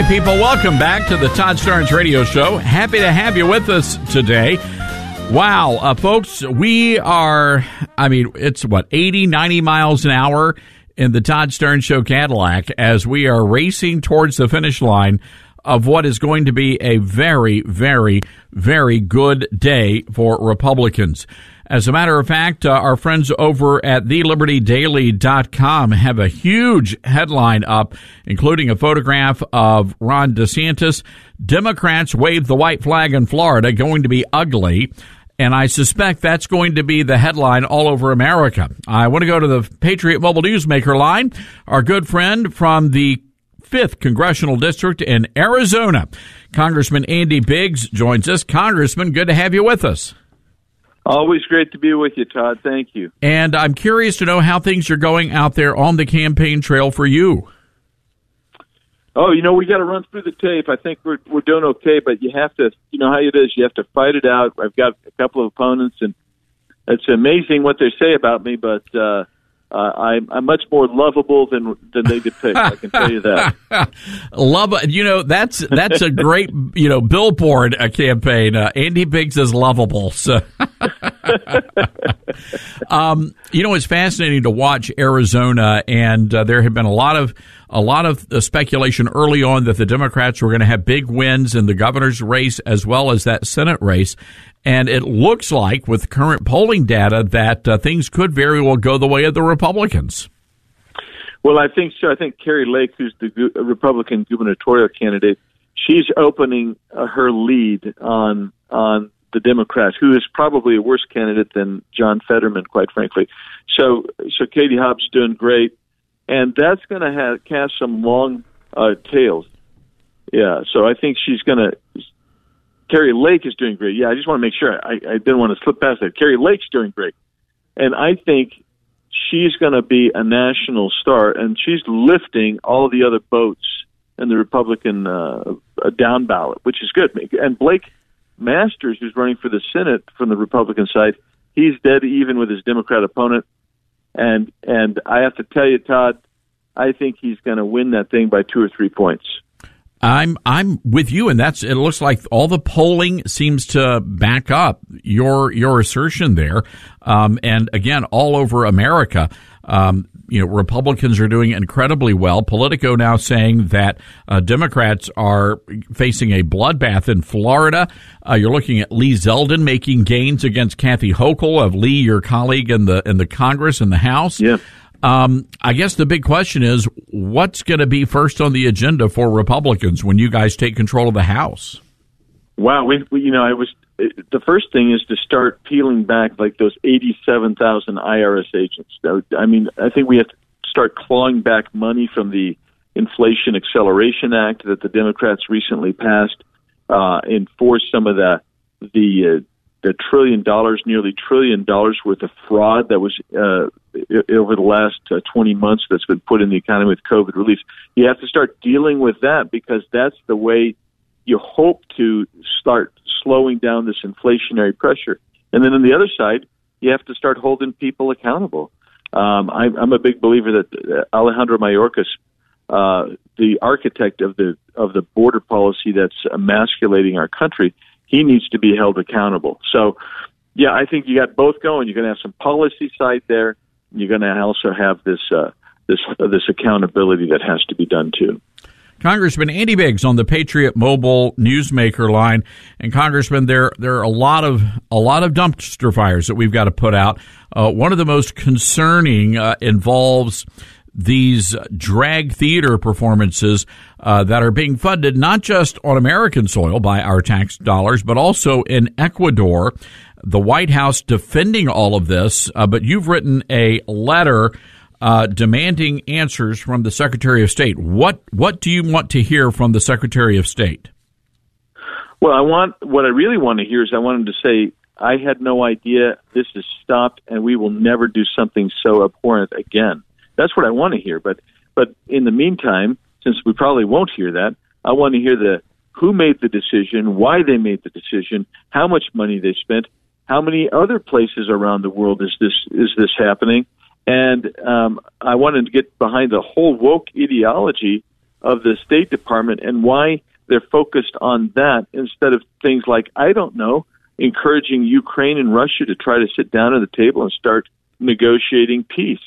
right, people, welcome back to the Todd Starnes Radio Show. Happy to have you with us today. Wow, uh, folks, we are, I mean, it's what, 80, 90 miles an hour in the Todd Starnes Show Cadillac as we are racing towards the finish line of what is going to be a very, very, very good day for Republicans. As a matter of fact, uh, our friends over at thelibertydaily.com have a huge headline up, including a photograph of Ron DeSantis. Democrats wave the white flag in Florida, going to be ugly. And I suspect that's going to be the headline all over America. I want to go to the Patriot Mobile Newsmaker line. Our good friend from the 5th Congressional District in Arizona, Congressman Andy Biggs joins us. Congressman, good to have you with us. Always great to be with you, Todd. Thank you. And I'm curious to know how things are going out there on the campaign trail for you. Oh, you know, we got to run through the tape. I think we're we're doing okay, but you have to, you know how it is. You have to fight it out. I've got a couple of opponents, and it's amazing what they say about me, but uh, uh, I'm, I'm much more lovable than than they depict. I can tell you that. Love, you know, that's that's a great, you know, billboard uh, campaign. Uh, Andy Biggs is lovable. So, um, you know, it's fascinating to watch Arizona, and uh, there have been a lot of a lot of uh, speculation early on that the Democrats were going to have big wins in the governor's race as well as that Senate race. And it looks like, with current polling data, that uh, things could very well go the way of the Republicans. Well, I think so. I think Kari Lake, who's the Republican gubernatorial candidate, she's opening uh, her lead on on the Democrats, who is probably a worse candidate than John Fetterman, quite frankly. So, so Katie Hobbs is doing great, and that's going to have cast some long uh, tails. Yeah, so I think she's going to. Kari Lake is doing great. Yeah, I just want to make sure. I, I didn't want to slip past that. Kari Lake's doing great, and I think she's going to be a national star, and she's lifting all the other boats in the Republican uh, down ballot, which is good. And Blake Masters, who's running for the Senate from the Republican side, he's dead even with his Democrat opponent. And and I have to tell you, Todd, I think he's going to win that thing by two or three points. I'm I'm with you, and that's it. Looks like all the polling seems to back up your your assertion there. Um, and again, all over America, um, you know, Republicans are doing incredibly well. Politico now saying that uh, Democrats are facing a bloodbath in Florida. Uh, you're looking at Lee Zeldin making gains against Kathy Hochul of Lee, your colleague in the in the Congress and the House. Yeah. Um, I guess the big question is what's going to be first on the agenda for Republicans when you guys take control of the House? Wow, we, we you know, I was the first thing is to start peeling back like those 87,000 IRS agents. I mean, I think we have to start clawing back money from the Inflation Acceleration Act that the Democrats recently passed, uh, enforce some of the the uh, the trillion dollars, nearly trillion dollars worth of fraud that was uh, over the last uh, 20 months that's been put in the economy with COVID relief. You have to start dealing with that because that's the way you hope to start slowing down this inflationary pressure. And then on the other side, you have to start holding people accountable. Um, I'm, I'm a big believer that Alejandro Mayorkas, uh, the architect of the of the border policy that's emasculating our country, he needs to be held accountable. So, yeah, I think you got both going. You're going to have some policy side there. You're going to also have this uh, this uh, this accountability that has to be done too. Congressman Andy Biggs on the Patriot Mobile Newsmaker line, and Congressman, there there are a lot of a lot of dumpster fires that we've got to put out. Uh, one of the most concerning uh, involves these drag theater performances uh, that are being funded not just on American soil by our tax dollars, but also in Ecuador. The White House defending all of this, uh, but you've written a letter uh, demanding answers from the Secretary of State. What what do you want to hear from the Secretary of State? Well, I want what I really want to hear is I want him to say, "I had no idea this is stopped, and we will never do something so abhorrent again." That's what I want to hear. But but in the meantime, since we probably won't hear that, I want to hear the who made the decision, why they made the decision, how much money they spent, how many other places around the world is this is this happening, and um, I wanted to get behind the whole woke ideology of the State Department and why they're focused on that instead of things like, I don't know, encouraging Ukraine and Russia to try to sit down at the table and start negotiating peace.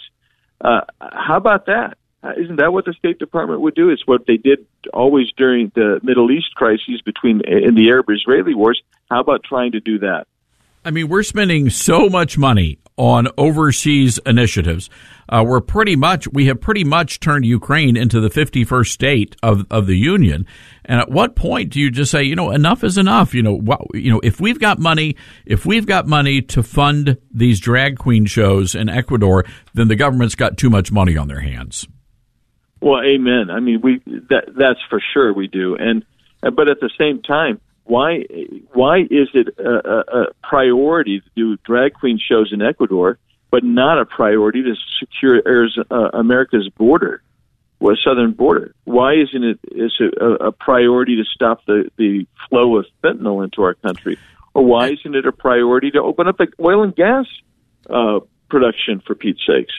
Uh, how about that? Uh, isn't that what the State Department would do? It's what they did always during the Middle East crises between in the Arab-Israeli wars. How about trying to do that? I mean, we're spending so much money on overseas initiatives. Uh, we're pretty much we have pretty much turned Ukraine into the 51st state of of the Union. And at what point do you just say, you know, enough is enough? You know, what, you know, if we've got money, if we've got money to fund these drag queen shows in Ecuador, then the government's got too much money on their hands. Well, amen. I mean, we that that's for sure we do. And but at the same time, why why is it a, a priority to do drag queen shows in Ecuador, but not a priority to secure Arizona, uh, America's border, well, southern border? Why isn't it is it a, a priority to stop the the flow of fentanyl into our country, or why isn't it a priority to open up the oil and gas uh, production for Pete's sakes?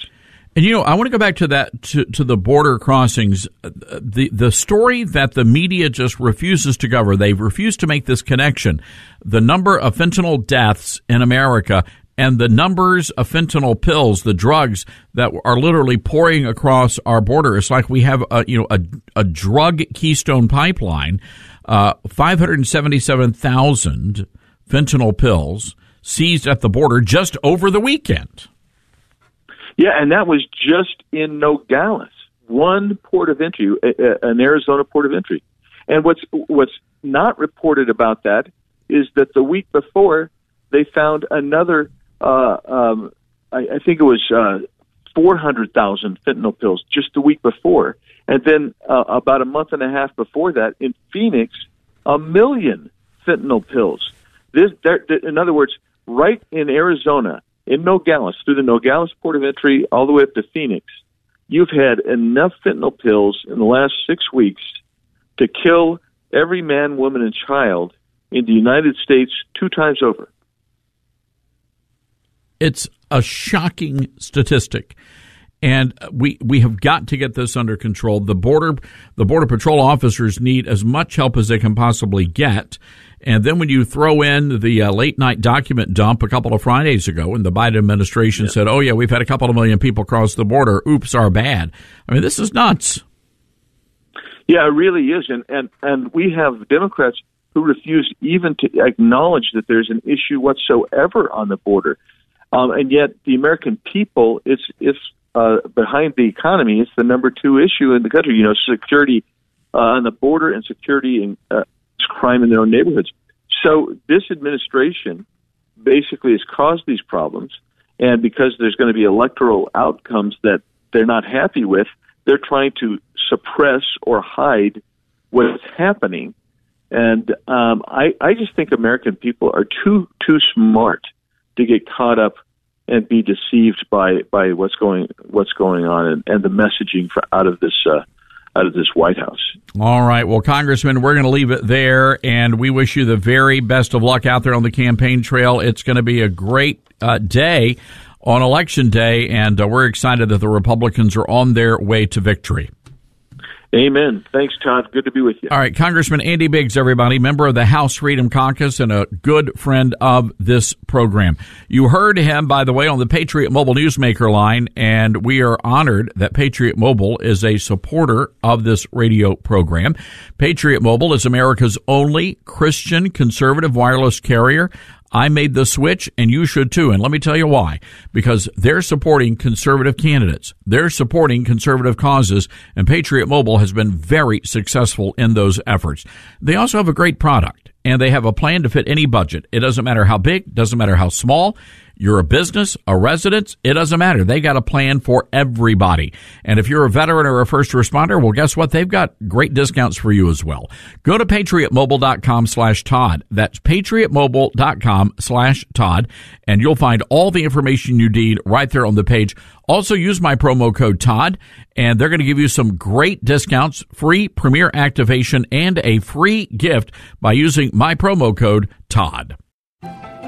And you know, I want to go back to that to, to the border crossings. The the story that the media just refuses to cover. They've refused to make this connection. The number of fentanyl deaths in America and the numbers of fentanyl pills, the drugs that are literally pouring across our border. It's like we have a you know a, a drug keystone pipeline. Uh, Five hundred seventy-seven thousand fentanyl pills seized at the border just over the weekend. Yeah, and that was just in Nogales, one port of entry, an Arizona port of entry. And what's what's not reported about that is that the week before they found another. Uh, um, I, I think it was uh, four hundred thousand fentanyl pills just the week before, and then uh, about a month and a half before that in Phoenix, a million fentanyl pills. This, in other words, right in Arizona, in Nogales, through the Nogales port of entry all the way up to Phoenix, you've had enough fentanyl pills in the last six weeks to kill every man, woman, and child in the United States two times over. It's a shocking statistic. And we we have got to get this under control. The border the border patrol officers need as much help as they can possibly get. And then when you throw in the uh, late night document dump a couple of Fridays ago, and the Biden administration yeah. said, "Oh yeah, we've had a couple of million people cross the border. Oops, our bad." I mean, this is nuts. Yeah, it really is, and and and we have Democrats who refuse even to acknowledge that there's an issue whatsoever on the border, um, and yet the American people, it's it's uh, behind the economy. It's the number two issue in the country. You know, security uh, on the border and security and uh, crime in their own neighborhoods. so this administration basically has caused these problems, and because there's going to be electoral outcomes that they're not happy with, they're trying to suppress or hide what's happening. And um, I, I just think American people are too too smart to get caught up and be deceived by by what's going what's going on and, and the messaging for, out of this uh, out of this White House. All right. Well, Congressman, we're going to leave it there, and we wish you the very best of luck out there on the campaign trail. It's going to be a great uh, day on Election Day, and uh, we're excited that the Republicans are on their way to victory. Amen. Thanks, Todd. Good to be with you. All right, Congressman Andy Biggs, everybody, member of the House Freedom Caucus and a good friend of this program. You heard him, by the way, on the Patriot Mobile Newsmaker line, and we are honored that Patriot Mobile is a supporter of this radio program. Patriot Mobile is America's only Christian conservative wireless carrier. I made the switch and you should too. And let me tell you why. Because they're supporting conservative candidates. They're supporting conservative causes and Patriot Mobile has been very successful in those efforts. They also have a great product and they have a plan to fit any budget. It doesn't matter how big, doesn't matter how small. You're a business, a residence, it doesn't matter. They got a plan for everybody. And if you're a veteran or a first responder, well, guess what? They've got great discounts for you as well. Go to patriotmobile.com slash Todd. That's patriotmobile.com slash Todd. And you'll find all the information you need right there on the page. Also use my promo code Todd and they're going to give you some great discounts, free premier activation and a free gift by using my promo code Todd.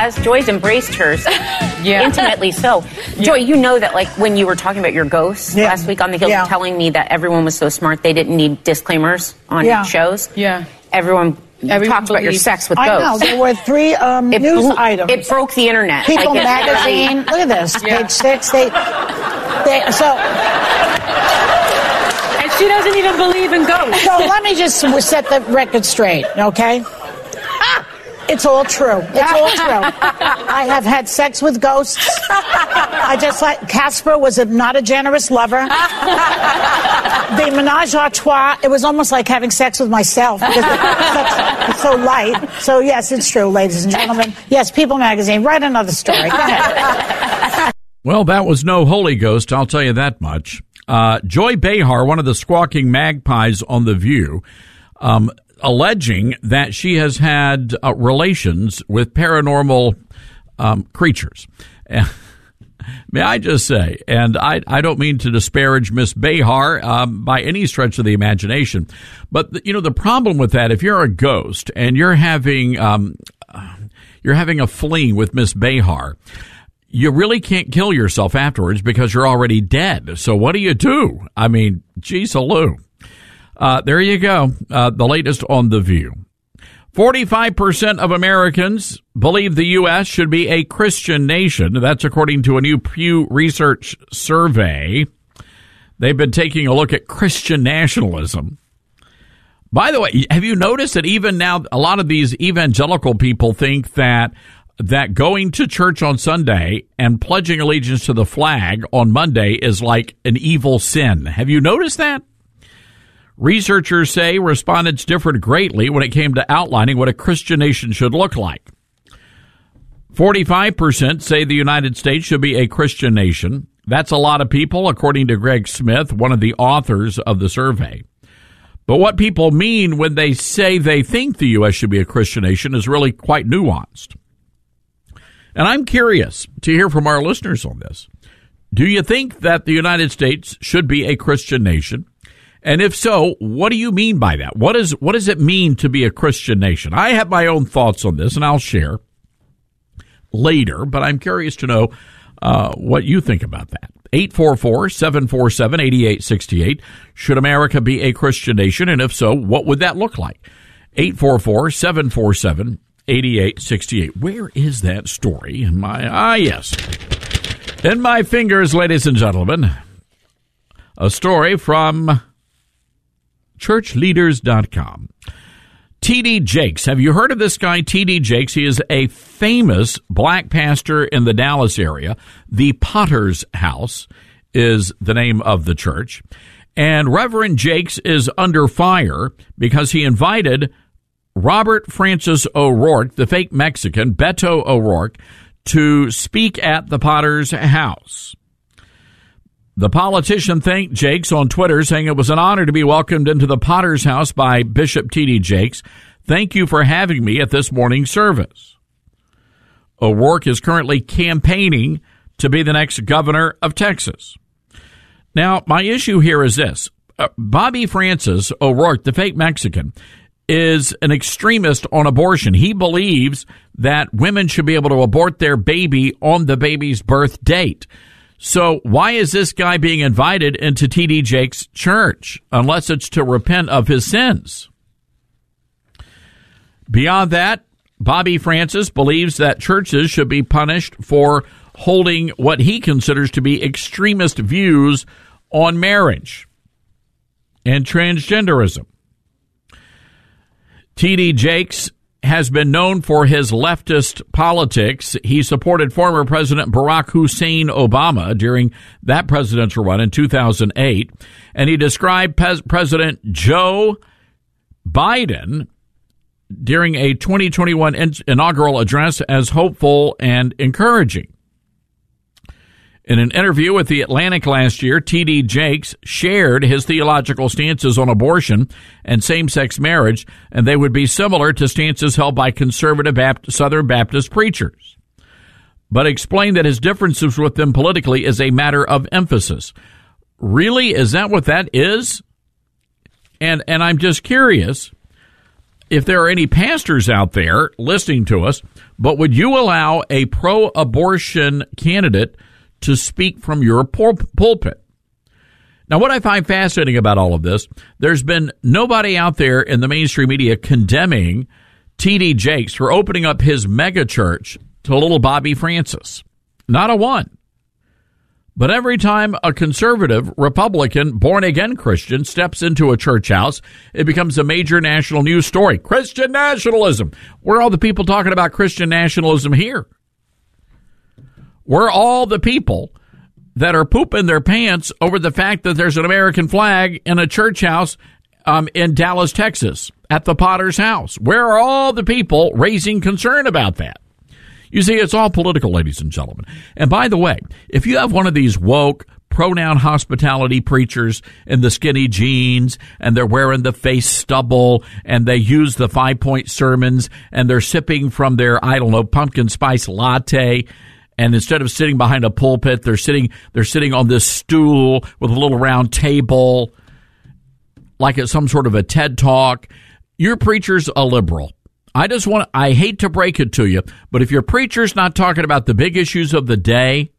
has. Joy's embraced hers. Yeah. Intimately so. Joy, you know that like when you were talking about your ghosts Yeah. last week on the Hill, Yeah. telling me that everyone was so smart they didn't need disclaimers on Yeah. shows. Yeah. Everyone, Everyone talks about your sex with ghosts. I know. There were three um, news blew- items. It broke the internet. People magazine. Look at this. Yeah. Page six. They, they, so. And she doesn't even believe in ghosts. So let me just set the record straight, okay? It's all true. It's all true. I have had sex with ghosts. I just like Casper was a, not a generous lover. The menage a trois, it was almost like having sex with myself because it's, it's so light. So yes, it's true, ladies and gentlemen. Yes, People Magazine, write another story. Well, that was no Holy Ghost, I'll tell you that much. Uh, Joy Behar, one of the squawking magpies on The View, um, alleging that she has had uh, relations with paranormal um, creatures. May I just say, and I, I don't mean to disparage Miss Behar um, by any stretch of the imagination, but the, you know the problem with that, if you're a ghost and you're having um, you're having a fling with Miss Behar, you really can't kill yourself afterwards because you're already dead. So what do you do? I mean, geez, Lou. Uh, there you go. Uh, the latest on The View. 45% of Americans believe the U.S. should be a Christian nation. That's according to a new Pew Research survey. They've been taking a look at Christian nationalism. By the way, have you noticed that even now a lot of these evangelical people think that that going to church on Sunday and pledging allegiance to the flag on Monday is like an evil sin. Have you noticed that? Researchers say respondents differed greatly when it came to outlining what a Christian nation should look like. 45% say the United States should be a Christian nation. That's a lot of people, according to Greg Smith, one of the authors of the survey. But what people mean when they say they think the U.S. should be a Christian nation is really quite nuanced. And I'm curious to hear from our listeners on this. Do you think that the United States should be a Christian nation? And if so, what do you mean by that? What is what does it mean to be a Christian nation? I have my own thoughts on this, and I'll share later. But I'm curious to know uh, what you think about that. 844-747-8868. Should America be a Christian nation? And if so, what would that look like? 844-747-8868. Where is that story in my, ah, yes. In my fingers, ladies and gentlemen, a story from churchleaders.com. T.D. Jakes. Have you heard of this guy, T.D. Jakes? He is a famous black pastor in the Dallas area. The Potter's House is the name of the church. And Reverend Jakes is under fire because he invited Robert Francis O'Rourke, the fake Mexican, Beto O'Rourke, to speak at the Potter's House. The politician thanked Jakes on Twitter, saying it was an honor to be welcomed into the Potter's House by Bishop T.D. Jakes. Thank you for having me at this morning's service. O'Rourke is currently campaigning to be the next governor of Texas. Now, my issue here is this uh, Bobby Francis O'Rourke, the fake Mexican, is an extremist on abortion. He believes that women should be able to abort their baby on the baby's birth date. So why is this guy being invited into TD Jake's church unless it's to repent of his sins? Beyond that, Bobby Francis believes that churches should be punished for holding what he considers to be extremist views on marriage and transgenderism. TD Jakes has been known for his leftist politics. He supported former President Barack Hussein Obama during that presidential run in 2008. And he described Pez- President Joe Biden during a 2021 in- inaugural address as hopeful and encouraging. In an interview with The Atlantic last year, T.D. Jakes shared his theological stances on abortion and same sex marriage, and they would be similar to stances held by conservative Southern Baptist preachers. But explained that his differences with them politically is a matter of emphasis. Really? Is that what that is? And, and I'm just curious if there are any pastors out there listening to us, but would you allow a pro abortion candidate to speak from your pulpit. Now, what I find fascinating about all of this, there's been nobody out there in the mainstream media condemning T.D. Jakes for opening up his megachurch to little Bobby Francis. Not a one. But every time a conservative, Republican, born again Christian steps into a church house, it becomes a major national news story. Christian nationalism. Where are all the people talking about Christian nationalism here? We're all the people that are pooping their pants over the fact that there's an American flag in a church house um, in Dallas, Texas, at the Potter's house. Where are all the people raising concern about that? You see, it's all political, ladies and gentlemen. And by the way, if you have one of these woke, pronoun hospitality preachers in the skinny jeans and they're wearing the face stubble and they use the five point sermons and they're sipping from their, I don't know, pumpkin spice latte and instead of sitting behind a pulpit, they're sitting they're sitting on this stool with a little round table, like at some sort of a TED talk. Your preacher's a liberal. I just want I hate to break it to you, but if your preacher's not talking about the big issues of the day,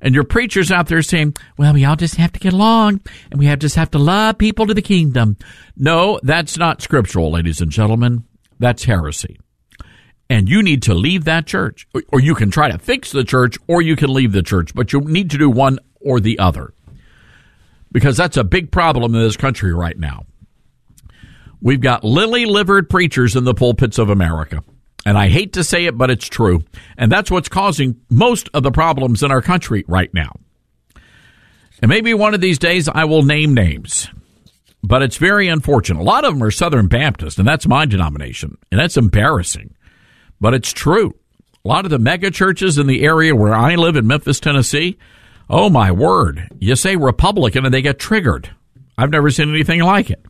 and your preacher's out there saying, well, we all just have to get along and we have just have to love people to the kingdom. No, that's not scriptural, ladies and gentlemen. That's heresy and you need to leave that church. Or you can try to fix the church, or you can leave the church, but you need to do one or the other. Because that's a big problem in this country right now. We've got lily livered preachers in the pulpits of America. And I hate to say it, but it's true. And that's what's causing most of the problems in our country right now. And maybe one of these days I will name names. But it's very unfortunate. A lot of them are Southern Baptist, and that's my denomination. And that's embarrassing but it's true. A lot of the mega churches in the area where I live in Memphis, Tennessee, oh my word, you say Republican and they get triggered. I've never seen anything like it.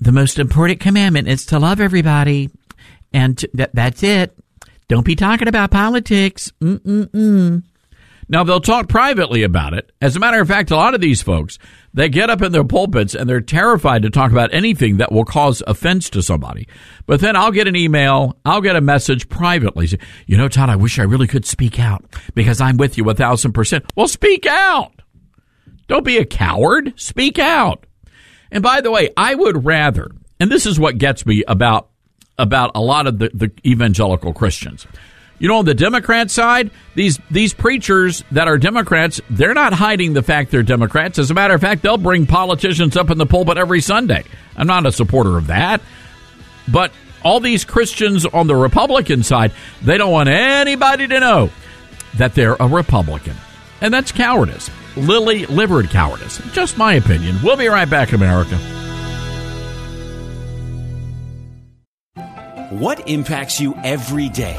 The most important commandment is to love everybody, and to, that, that's it. Don't be talking about politics. Mm-mm-mm. Now, they'll talk privately about it. As a matter of fact, a lot of these folks, they get up in their pulpits and they're terrified to talk about anything that will cause offense to somebody. But then I'll get an email, I'll get a message privately. Say, you know, Todd, I wish I really could speak out because I'm with you a thousand percent. Well, speak out. Don't be a coward. Speak out. And by the way, I would rather, and this is what gets me about about a lot of the, the evangelical Christians. You know, on the Democrat side, these these preachers that are Democrats, they're not hiding the fact they're Democrats. As a matter of fact, they'll bring politicians up in the pulpit every Sunday. I'm not a supporter of that. But all these Christians on the Republican side, they don't want anybody to know that they're a Republican. And that's cowardice. Lily livered cowardice. Just my opinion. We'll be right back, America. What impacts you every day?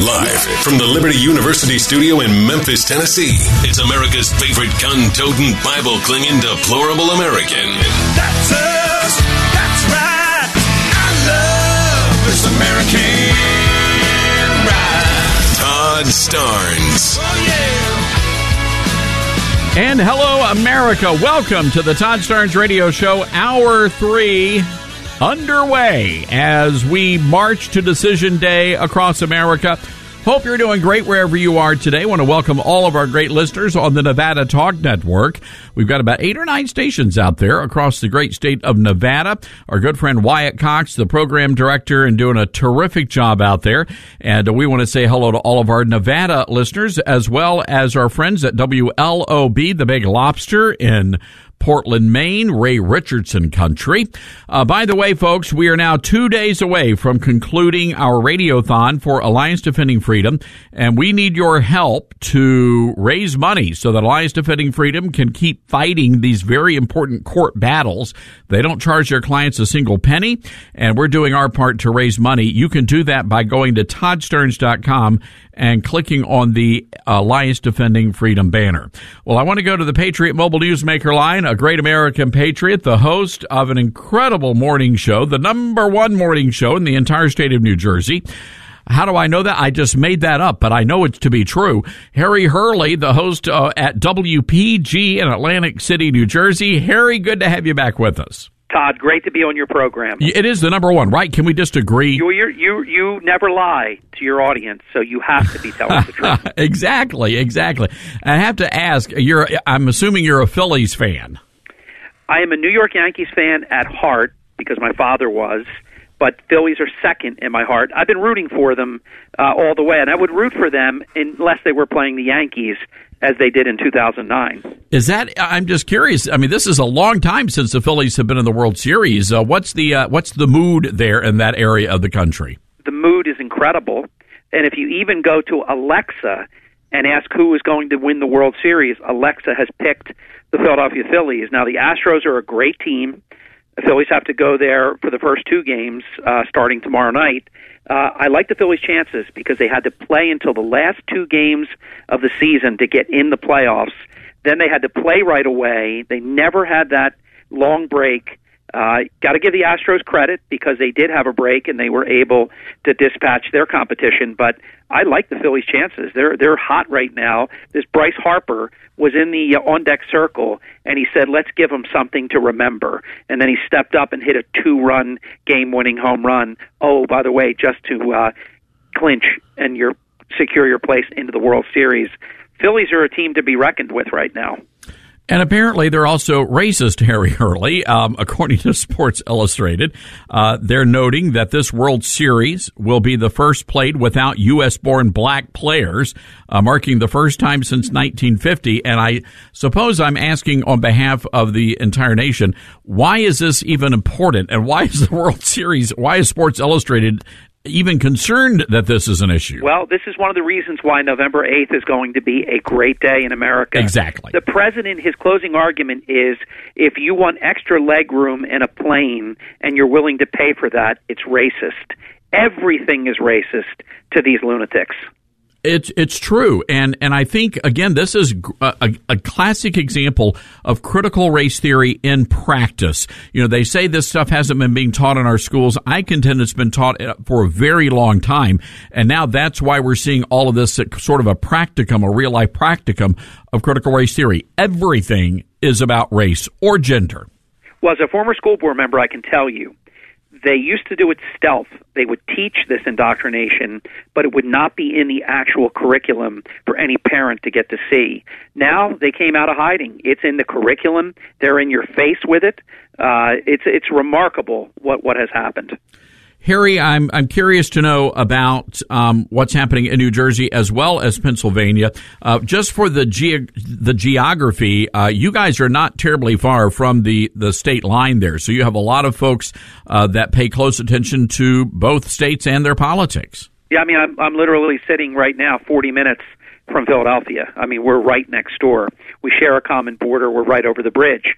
Live from the Liberty University studio in Memphis, Tennessee, it's America's favorite gun toting, Bible clinging, deplorable American. That's us. That's right. I love this American ride. Todd Starnes. Oh, yeah. And hello, America. Welcome to the Todd Starnes Radio Show, Hour 3 underway as we march to Decision Day across America. Hope you're doing great wherever you are today. Want to welcome all of our great listeners on the Nevada Talk Network. We've got about eight or nine stations out there across the great state of Nevada. Our good friend Wyatt Cox, the program director, and doing a terrific job out there. And we want to say hello to all of our Nevada listeners as well as our friends at WLOB, the Big Lobster in Portland, Maine, Ray Richardson country. Uh, by the way, folks, we are now two days away from concluding our radiothon for Alliance Defending Freedom, and we need your help to raise money so that Alliance Defending Freedom can keep fighting these very important court battles. They don't charge their clients a single penny, and we're doing our part to raise money. You can do that by going to toddstarnes.com and clicking on the Alliance Defending Freedom banner. Well, I want to go to the Patriot Mobile Newsmaker line, a great American patriot, the host of an incredible morning show, the number one morning show in the entire state of New Jersey. How do I know that? I just made that up, but I know it's to be true. Harry Hurley, the host uh, at WPG in Atlantic City, New Jersey. Harry, good to have you back with us. Todd, great to be on your program. It is the number one, right? Can we just agree? You you you you never lie to your audience, so you have to be telling the truth. exactly, exactly. I have to ask. You're. I'm assuming you're a Phillies fan. I am a New York Yankees fan at heart because my father was, but Phillies are second in my heart. I've been rooting for them uh, all the way, and I would root for them unless they were playing the Yankees as they did in 2009. Is that? I'm just curious. I mean, this is a long time since the Phillies have been in the World Series. Uh, what's the uh, what's the mood there in that area of the country? The mood is incredible, and if you even go to Alexa and ask who is going to win the World Series, Alexa has picked the Philadelphia Phillies. Now, the Astros are a great team. Phillies have to go there for the first two games uh, starting tomorrow night. Uh, I like the Phillies' chances because they had to play until the last two games of the season to get in the playoffs. Then they had to play right away. They never had that long break. Uh, Got to give the Astros credit because they did have a break and they were able to dispatch their competition. But I like the Phillies' chances. They're they're hot right now. This Bryce Harper was in the uh, on deck circle and he said, "Let's give him something to remember." And then he stepped up and hit a two run game winning home run. Oh, by the way, just to uh, clinch and your secure your place into the World Series. Phillies are a team to be reckoned with right now. And apparently, they're also racist, Harry Hurley. Um, according to Sports Illustrated, uh, they're noting that this World Series will be the first played without U.S. born black players, uh, marking the first time since 1950. And I suppose I'm asking on behalf of the entire nation, why is this even important? And why is the World Series, why is Sports Illustrated even concerned that this is an issue. Well, this is one of the reasons why November 8th is going to be a great day in America. Exactly. The president, his closing argument is if you want extra leg room in a plane and you're willing to pay for that, it's racist. Everything is racist to these lunatics. It's it's true, and and I think again this is a, a, a, classic example of critical race theory in practice. You know, they say this stuff hasn't been being taught in our schools. I contend it's been taught uh, for a very long time, and now that's why we're seeing all of this sort of a practicum, a real life practicum of critical race theory. Everything is about race or gender. Well, as a former school board member, I can tell you they used to do it stealth. They would teach this indoctrination, but it would not be in the actual curriculum for any parent to get to see. Now they came out of hiding. It's in the curriculum. They're in your face with it. Uh, it's it's remarkable what what has happened. Harry, I'm I'm curious to know about um, what's happening in New Jersey as well as Pennsylvania. Uh, just for the ge- the geography, uh, you guys are not terribly far from the the state line there, so you have a lot of folks uh, that pay close attention to both states and their politics. Yeah, I mean, I'm I'm literally sitting right now, 40 minutes from Philadelphia. I mean, we're right next door. We share a common border. We're right over the bridge.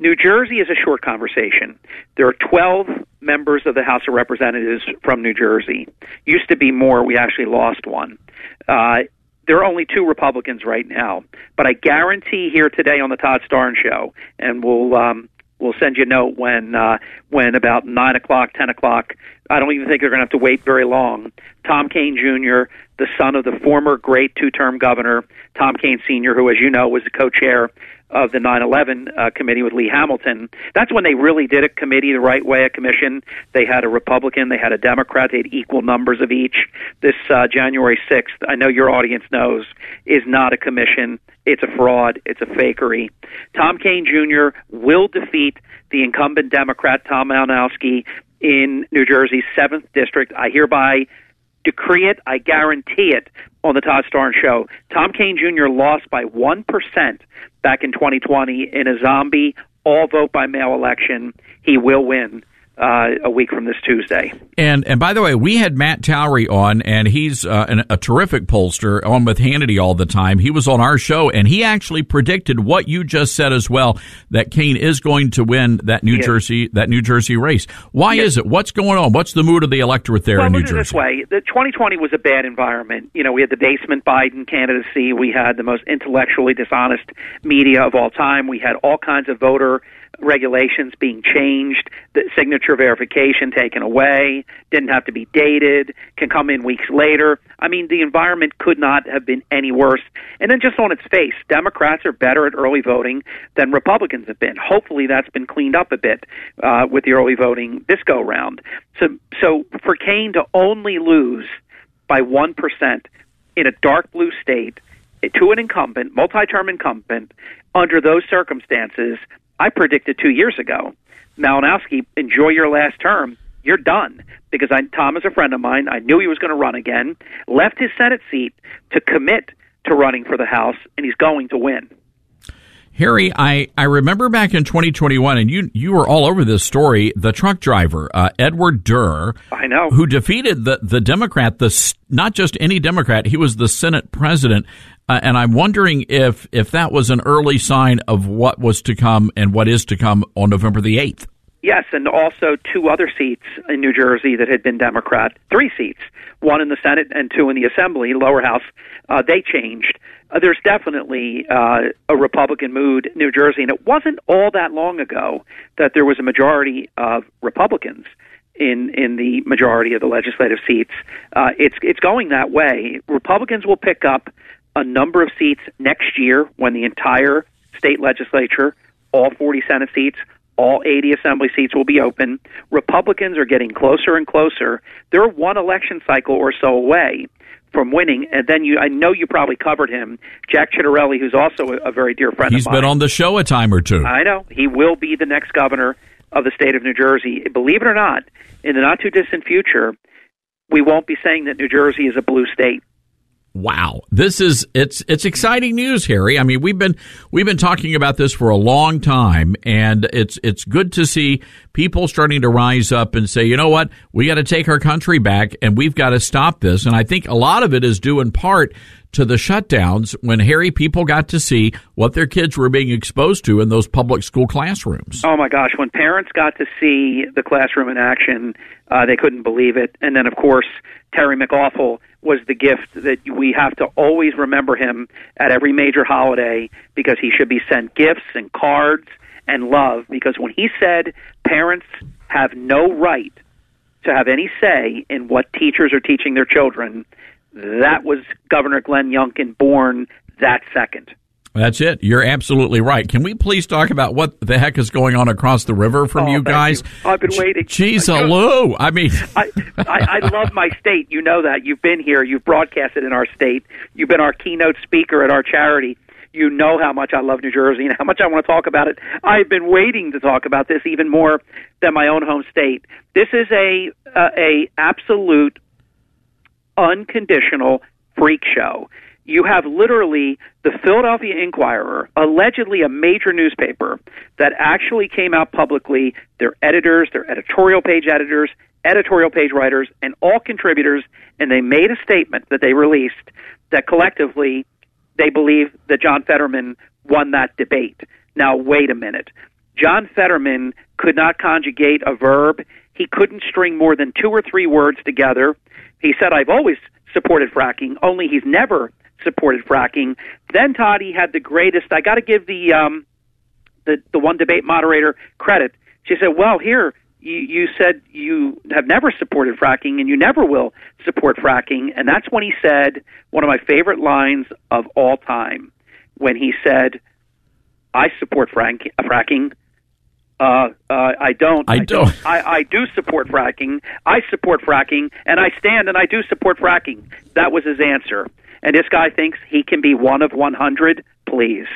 New Jersey is a short conversation. There are 12 members of the House of Representatives from New Jersey. Used to be more. We actually lost one. Uh, there are only two Republicans right now, but I guarantee here today on the Todd Starnes show, and we'll um, we'll send you a note when uh, when about nine o'clock, ten o'clock. I don't even think they're going to have to wait very long. Tom Kean Jr., the son of the former great two-term governor Tom Kean Sr., who, as you know, was the co-chair of the 9/11 uh, committee with Lee Hamilton. That's when they really did a committee the right way. A commission. They had a Republican, they had a Democrat. They had equal numbers of each. This uh, January 6th, I know your audience knows, is not a commission. It's a fraud. It's a fakery. Tom Kean Jr. will defeat the incumbent Democrat Tom Malinowski in New Jersey's seventh district. I hereby decree it. I guarantee it on the Todd Starnes show. Tom Kean Jr. lost by 1% back in 2020 in a zombie all vote by mail election. He will win uh, a week from this Tuesday. And and by the way, we had Matt Towery on, and he's uh, an, a terrific pollster on with Hannity all the time. He was on our show, and he actually predicted what you just said as well that Kean is going to win that New yes. Jersey that New Jersey race. Why yes. is it? What's going on? What's the mood of the electorate there well, in New Jersey? This way, the 2020 was a bad environment. You know, we had the basement Biden candidacy. We had the most intellectually dishonest media of all time. We had all kinds of voter regulations being changed, the signature verification taken away, didn't have to be dated, can come in weeks later. I mean, the environment could not have been any worse. And then just on its face, Democrats are better at early voting than Republicans have been. Hopefully, that's been cleaned up a bit uh, with the early voting this go round. So, so for Kean to only lose by one percent in a dark blue state to an incumbent, multi-term incumbent, under those circumstances I predicted two years ago. Malinowski, enjoy your last term. You're done because I, Tom is a friend of mine. I knew he was going to run again. Left his Senate seat to commit to running for the House, and he's going to win. Harry, I, I remember back in 2021, and you you were all over this story. The truck driver, uh, Edward Durr, I know, who defeated the the Democrat, the not just any Democrat, he was the Senate president. Uh, and I'm wondering if if that was an early sign of what was to come and what is to come on November the eighth. Yes, and also two other seats in New Jersey that had been Democrat, three seats, one in the Senate and two in the Assembly, lower house. Uh, they changed. Uh, there's definitely uh, a Republican mood in New Jersey, and it wasn't all that long ago that there was a majority of Republicans in in the majority of the legislative seats. Uh, it's it's going that way. Republicans will pick up a number of seats next year when the entire state legislature, all 40 Senate seats, all 80 assembly seats will be open. Republicans are getting closer and closer. They're one election cycle or so away from winning. And then you, I know you probably covered him, Jack Ciattarelli, who's also a, a very dear friend. He's of mine. He's been on the show a time or two. I know he will be the next governor of the state of New Jersey. Believe it or not, in the not too distant future, we won't be saying that New Jersey is a blue state. Wow, this is it's it's exciting news, Harry. I mean, we've been we've been talking about this for a long time, and it's it's good to see people starting to rise up and say, you know what, we got to take our country back, and we've got to stop this. And I think a lot of it is due in part to the shutdowns when Harry people got to see what their kids were being exposed to in those public school classrooms. Oh my gosh, when parents got to see the classroom in action, uh, they couldn't believe it. And then, of course, Terry McAwful was the gift that we have to always remember him at every major holiday because he should be sent gifts and cards and love. Because when he said parents have no right to have any say in what teachers are teaching their children, that was Governor Glenn Youngkin born that second. That's it. You're absolutely right. Can we please talk about what the heck is going on across the river from Oh, you guys? you. I've been waiting. Jeez, hello. I mean, I, I, I love my state. You know that. You've been here. You've broadcasted in our state. You've been our keynote speaker at our charity. You know how much I love New Jersey and how much I want to talk about it. I've been waiting to talk about this even more than my own home state. This is a uh, a absolute unconditional freak show. You have literally the Philadelphia Inquirer, allegedly a major newspaper, that actually came out publicly, their editors, their editorial page editors, editorial page writers, and all contributors, and they made a statement that they released that collectively they believe that John Fetterman won that debate. Now, wait a minute. John Fetterman could not conjugate a verb. He couldn't string more than two or three words together. He said, I've always supported fracking, only he's never supported fracking. Then Todd, he had the greatest. I got to give the um, the the one debate moderator credit. She said, "Well, here you, you said you have never supported fracking and you never will support fracking," and that's when he said one of my favorite lines of all time when he said, "I support frank, fracking." Uh, uh, I don't. I don't. I, I do support fracking. I support fracking, and I stand and I do support fracking. That was his answer. And this guy thinks he can be one of 100. Please.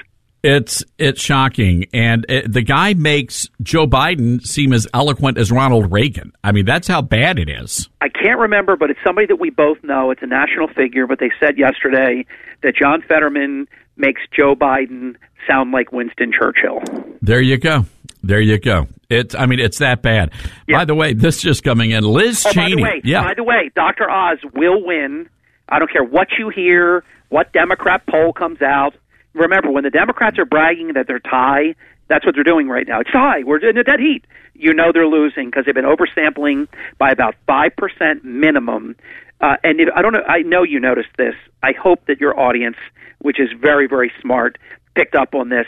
It's it's shocking, and it, the guy makes Joe Biden seem as eloquent as Ronald Reagan. I mean, that's how bad it is. I can't remember, but it's somebody that we both know. It's a national figure, but they said yesterday that John Fetterman makes Joe Biden sound like Winston Churchill. There you go. There you go. It's I mean, it's that bad. By the way, this just coming in, Liz Oh, Cheney. by the way, yeah, by the way, Dr. Oz will win. I don't care what you hear, what Democrat poll comes out. Remember, when the Democrats are bragging that they're tie, that's what they're doing right now. It's tie. We're in a dead heat. You know they're losing because they've been oversampling by about five percent minimum. Uh, and I don't know. I know you noticed this. I hope that your audience, which is very very smart, picked up on this.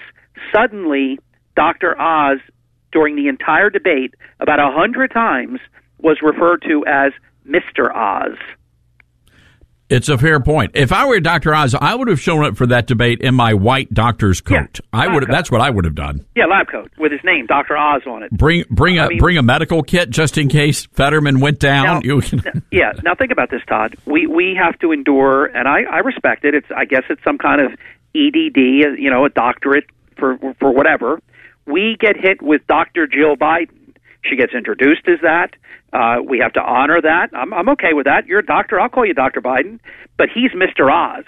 Suddenly, Dr. Oz, during the entire debate, about a hundred times, was referred to as Mr. Oz. It's a fair point. If I were Dr. Oz, I would have shown up for that debate in my white doctor's coat. I would. coat. That's what I would have done. Yeah, lab coat with his name, Dr. Oz, on it. Bring bring a mean- bring a medical kit just in case Fetterman went down. Now- yeah. Now think about this, Todd. We we have to endure, and I I respect it. It's I guess it's some kind of EDD, you know, a doctorate for for whatever. We get hit with Dr. Jill Biden. She gets introduced as that. Uh, we have to honor that. I'm I'm okay with that. You're a doctor. I'll call you Dr. Biden, but he's Mr. Oz.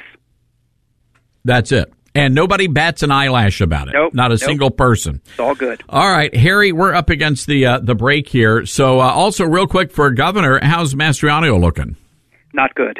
that's it. And nobody bats an eyelash about it. Nope, Not a nope. single person. It's all good. All right, Harry, we're up against the uh, the break here. So, uh, also, real quick for governor, how's Mastriano looking? Not good.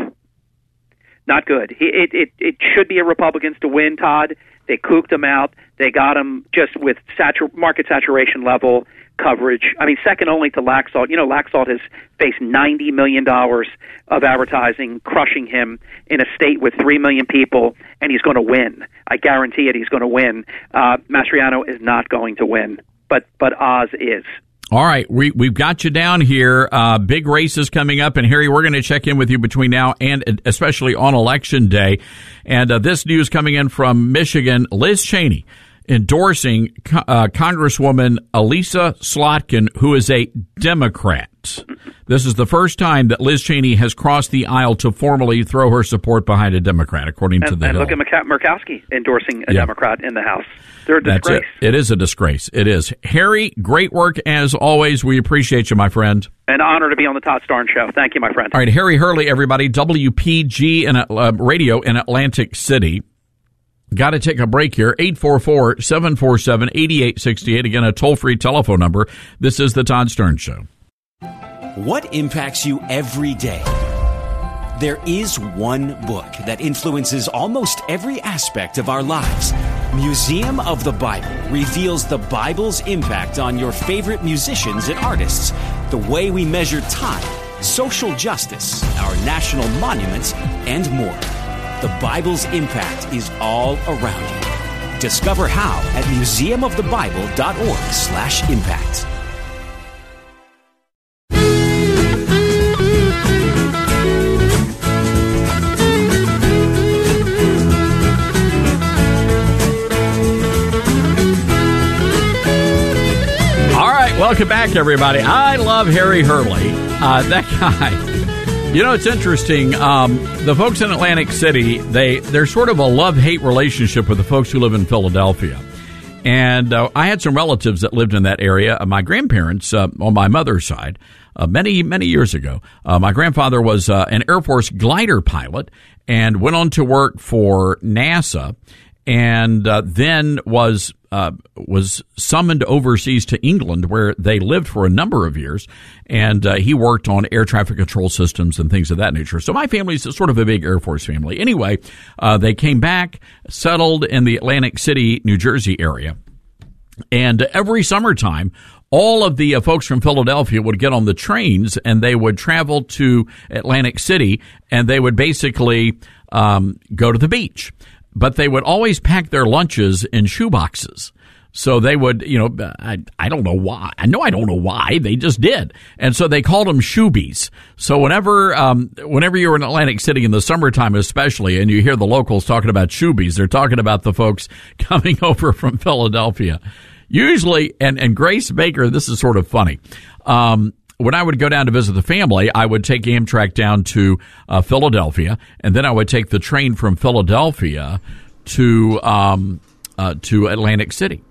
Not good. He, it, it it should be a Republicans to win, Todd. They cooked him out. They got him just with satur- market saturation level coverage. I mean, second only to Laxalt. You know, Laxalt has faced ninety million dollars of advertising, crushing him in a state with three million people, and he's going to win. I guarantee it. He's going to win. Uh, Mastriano is not going to win, but but Oz is. All right, we we've got you down here. Uh, big races coming up, and Harry, we're going to check in with you between now and especially on election day. And uh, this news coming in from Michigan, Liz Cheney endorsing uh, Congresswoman Elissa Slotkin, who is a Democrat. This is the first time that Liz Cheney has crossed the aisle to formally throw her support behind a Democrat, according and, to the and Hill. look at Murkowski endorsing a Yeah. Democrat in the House. They're a disgrace. it. It is a disgrace. It is. Harry, great work as always. We appreciate you, my friend. An honor to be on the Todd Starnes Show. Thank you, my friend. All right, Harry Hurley, everybody, WPG in uh, radio in Atlantic City. Got to take a break here. 844 747 8868. Again, a toll free telephone number. This is The Todd Starnes Show. What impacts you every day? There is one book that influences almost every aspect of our lives. Museum of the Bible reveals the Bible's impact on your favorite musicians and artists, the way we measure time, social justice, our national monuments, and more. The Bible's impact is all around you. Discover how at museumofthebible.org/impact. All right, welcome back, everybody. I love Harry Hurley. Uh, that guy. You know, it's interesting. Um, the folks in Atlantic City, they they're sort of a love hate relationship with the folks who live in Philadelphia. And uh, I had some relatives that lived in that area. Uh, my grandparents, uh, on my mother's side, uh, many many years ago, uh, my grandfather was an Air Force glider pilot and went on to work for NASA and uh, then was uh, was summoned overseas to England, where they lived for a number of years, and uh, he worked on air traffic control systems and things of that nature. So my family's sort of a big Air Force family. Anyway, uh, they came back, settled in the Atlantic City, New Jersey area, and every summertime, all of the uh, folks from Philadelphia would get on the trains and they would travel to Atlantic City and they would basically um, go to the beach. But they would always pack their lunches in shoeboxes. So they would, you know, I, I don't know why. I know I don't know why. They just did. And so they called them shoobies. So whenever, um, whenever you're in Atlantic City in the summertime, especially, and you hear the locals talking about shoobies, they're talking about the folks coming over from Philadelphia. Usually, and, and Grace Baker, this is sort of funny. Um, when I would go down to visit the family, I would take Amtrak down to uh, Philadelphia, and then I would take the train from Philadelphia to um, uh, to Atlantic City,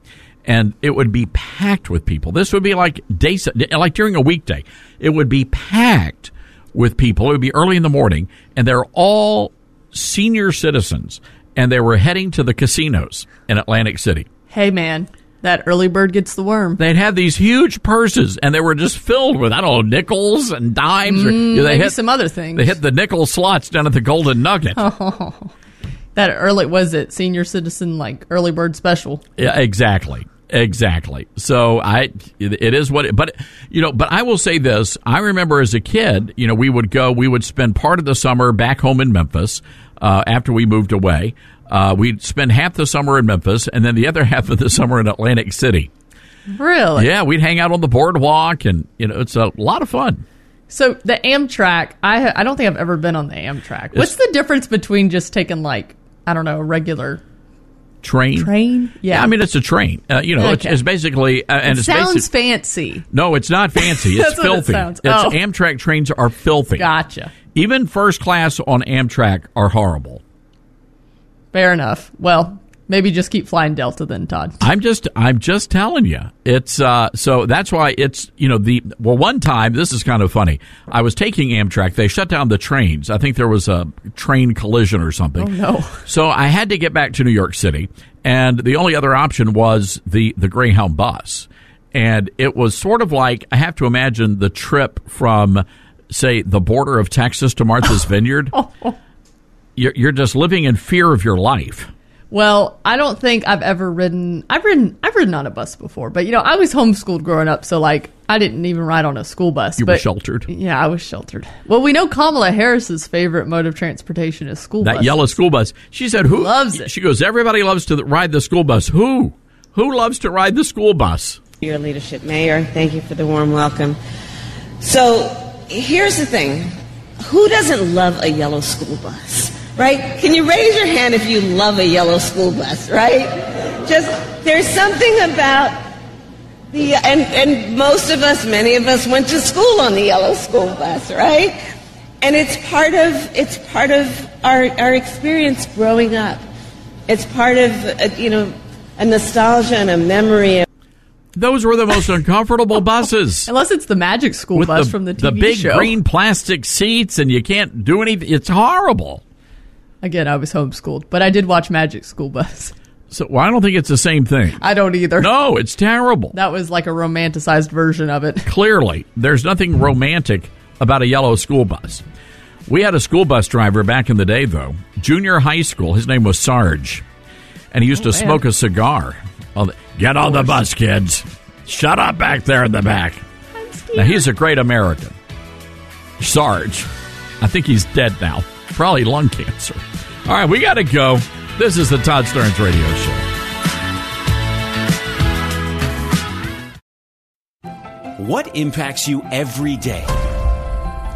and it would be packed with people. This would be like day, like during a weekday, it would be packed with people. It would be early in the morning, and they're all senior citizens, and they were heading to the casinos in Atlantic City. Hey, man, that early bird gets the worm. They'd have these huge purses, and they were just filled with I don't know nickels and dimes. or, Mm, they maybe hit some other things. They hit the nickel slots down at the Golden Nugget. Oh, that early was it senior citizen like early bird special? Yeah, exactly. Exactly. So I, it, it is what it, but you know, but I will say this. I remember as a kid, you know, we would go, we would spend part of the summer back home in Memphis, uh, after we moved away. Uh, we'd spend half the summer in Memphis and then the other half of the summer in Atlantic City. Really? Yeah, we'd hang out on the boardwalk and, you know, it's a lot of fun. So the Amtrak, I I don't think I've ever been on the Amtrak. What's the difference between just taking like I don't know a regular Train. train? Yeah, I mean, it's a train. Uh, you know, it's, Okay. it's basically, uh, and it it's sounds basic- fancy. No, it's not fancy. It's it filthy. sounds- It's oh. Amtrak trains are filthy. Gotcha. Even first class on Amtrak are horrible. Fair enough. Well, maybe just keep flying Delta then, Todd. I'm just I'm just telling you. It's uh so that's why it's you know the well one time this is kind of funny. I was taking Amtrak. They shut down the trains. I think there was a train collision or something. Oh no. So I had to get back to New York City, and the only other option was the the Greyhound bus. And it was sort of like I have to imagine the trip from say the border of Texas to Martha's Vineyard. You're, you're just living in fear of your life. Well, I don't think I've ever ridden. I've ridden. I've ridden on a bus before, but you know, I was homeschooled growing up, so like I didn't even ride on a school bus. You were sheltered. Yeah, I was sheltered. Well, we know Kamala Harris's favorite mode of transportation is school bus. that buses. yellow school bus. She said, "Who Loves it. She goes, "Everybody loves to ride the school bus. Who? Who loves to ride the school bus?" Your leadership, Mayor. Thank you for the warm welcome. So, here's the thing who doesn't love a yellow school bus, right? Can you raise your hand if you love a yellow school bus, right? Just there's something about the and and most of us, many of us, went to school on the yellow school bus, right? And it's part of it's part of our our experience growing up. It's part of uh, you know a nostalgia and a memory. Of Those were the most uncomfortable buses. Unless it's the Magic School With bus the, from the TV the big show. green plastic seats, and you can't do anything. It's horrible. Again, I was homeschooled, but I did watch Magic School Bus. So well, I don't think it's the same thing. I don't either. No, it's terrible. That was like a romanticized version of it. Clearly, there's nothing romantic about a yellow school bus. We had a school bus driver back in the day, though, junior high school. His name was Sarge, and he used Oh, to man. smoke a cigar. Get on the bus, kids. Shut up back there in the back. Now he's a great American. Sarge. I think he's dead now. Probably lung cancer. All right, we got to go. This is the Todd Starnes Radio Show. What impacts you every day?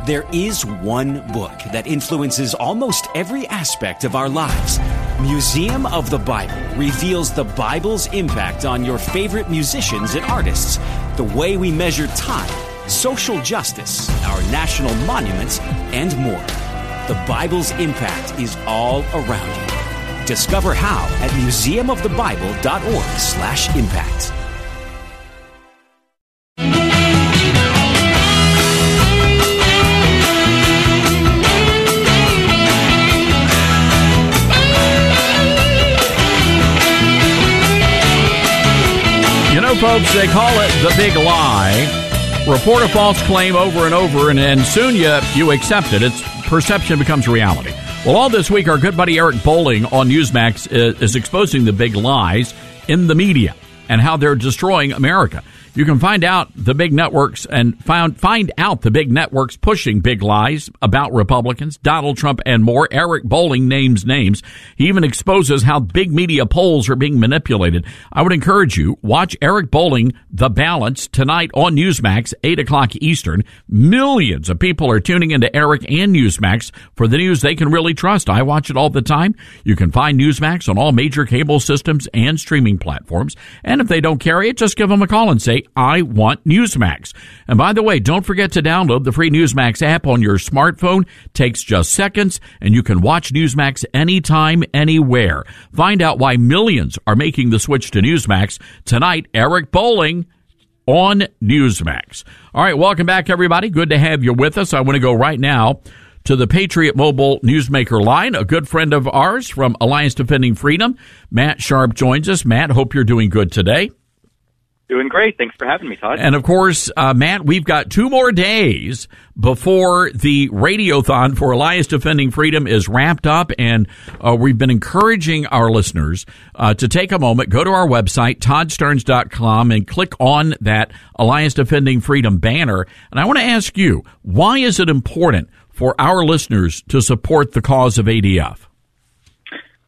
There is one book that influences almost every aspect of our lives. Museum of the Bible reveals the Bible's impact on your favorite musicians and artists, the way we measure time, social justice, our national monuments, and more. The Bible's impact is all around you. Discover how at museumofthebible.org/impact. You know, folks, they call it the big lie. Report a false claim over and over, and, and soon you, you accept it. Its perception becomes reality. Well, all this week, our good buddy Eric Bolling on Newsmax is, is exposing the big lies in the media and how they're destroying America. You can find out the big networks and find find out the big networks pushing big lies about Republicans, Donald Trump, and more. Eric Bolling names names. He even exposes how big media polls are being manipulated. I would encourage you watch Eric Bolling, The Balance tonight on Newsmax, eight o'clock Eastern. Millions of people are tuning into Eric and Newsmax for the news they can really trust. I watch it all the time. You can find Newsmax on all major cable systems and streaming platforms. And if they don't carry it, just give them a call and say, I want Newsmax. And by the way, don't forget to download the free Newsmax app on your smartphone. Takes just seconds and you can watch Newsmax anytime, anywhere. Find out why millions are making the switch to Newsmax tonight. Eric Bolling on Newsmax. All right, welcome back, everybody. Good to have you with us. I want to go right now to the Patriot Mobile Newsmaker line. A good friend of ours from Alliance Defending Freedom, Matt Sharp, joins us. Matt, hope you're doing good today. Doing great. Thanks for having me, Todd. And of course, uh, Matt, we've got two more days before the radiothon for Alliance Defending Freedom is wrapped up. And uh, we've been encouraging our listeners uh, to take a moment, go to our website, toddstarnes.com, and click on that Alliance Defending Freedom banner. And I want to ask you, why is it important for our listeners to support the cause of ADF?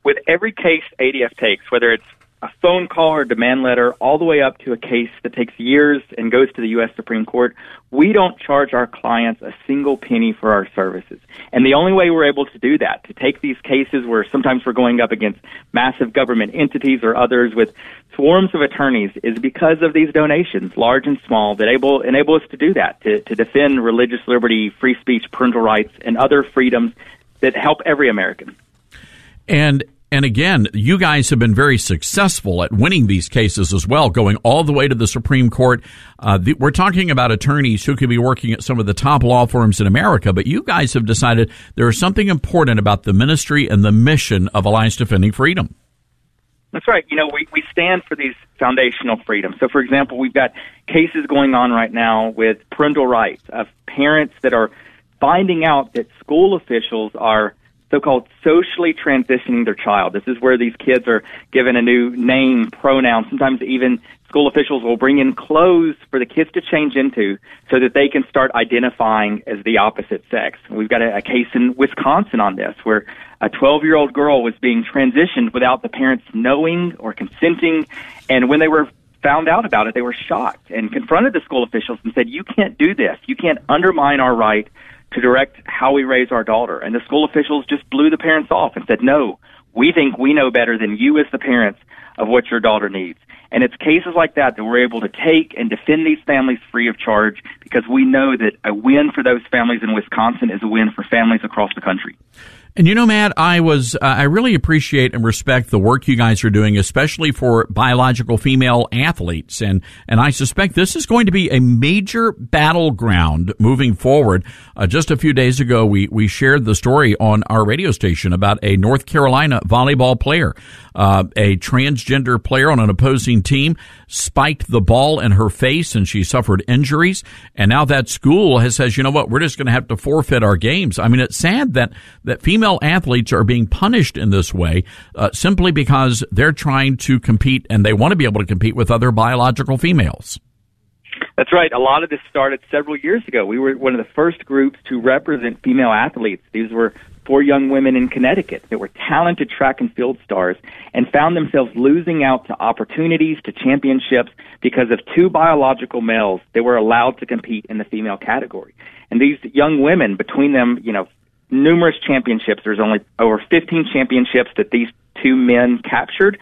With every case ADF takes, whether it's a phone call or demand letter, all the way up to a case that takes years and goes to the U.S. Supreme Court, we don't charge our clients a single penny for our services. And the only way we're able to do that, to take these cases where sometimes we're going up against massive government entities or others with swarms of attorneys, is because of these donations, large and small, that able, enable us to do that, to, to defend religious liberty, free speech, parental rights, and other freedoms that help every American. And and again, you guys have been very successful at winning these cases as well, going all the way to the Supreme Court. Uh, the, we're talking about attorneys who could be working at some of the top law firms in America, but you guys have decided there is something important about the ministry and the mission of Alliance Defending Freedom. That's right. You know, we, we stand for these foundational freedoms. So, for example, we've got cases going on right now with parental rights of parents that are finding out that school officials are so-called socially transitioning their child. This is where these kids are given a new name, pronoun. Sometimes even school officials will bring in clothes for the kids to change into so that they can start identifying as the opposite sex. We've got a, a case in Wisconsin on this where a 12-year-old girl was being transitioned without the parents knowing or consenting, and when they were found out about it, they were shocked and confronted the school officials and said, "You can't do this. You can't undermine our right to direct how we raise our daughter. And the school officials just blew the parents off and said, no, we think we know better than you as the parents of what your daughter needs. And it's cases like that that we're able to take and defend these families free of charge because we know that a win for those families in Wisconsin is a win for families across the country. And you know, Matt, I was, uh, I really appreciate and respect the work you guys are doing, especially for biological female athletes. And, and I suspect this is going to be a major battleground moving forward. Uh, just a few days ago, we, we shared the story on our radio station about a North Carolina volleyball player, uh, a transgender player on an opposing team spiked the ball in her face and she suffered injuries. And now that school has says, you know what, we're just going to have to forfeit our games. I mean, it's sad that, that female athletes are being punished in this way uh, simply because they're trying to compete and they want to be able to compete with other biological females. That's right. A lot of this started several years ago. We were one of the first groups to represent female athletes. These were four young women in Connecticut that were talented track and field stars and found themselves losing out to opportunities, to championships because of two biological males that were allowed to compete in the female category. And these young women, between them, you know, numerous championships, there's only over 15 championships that these two men captured.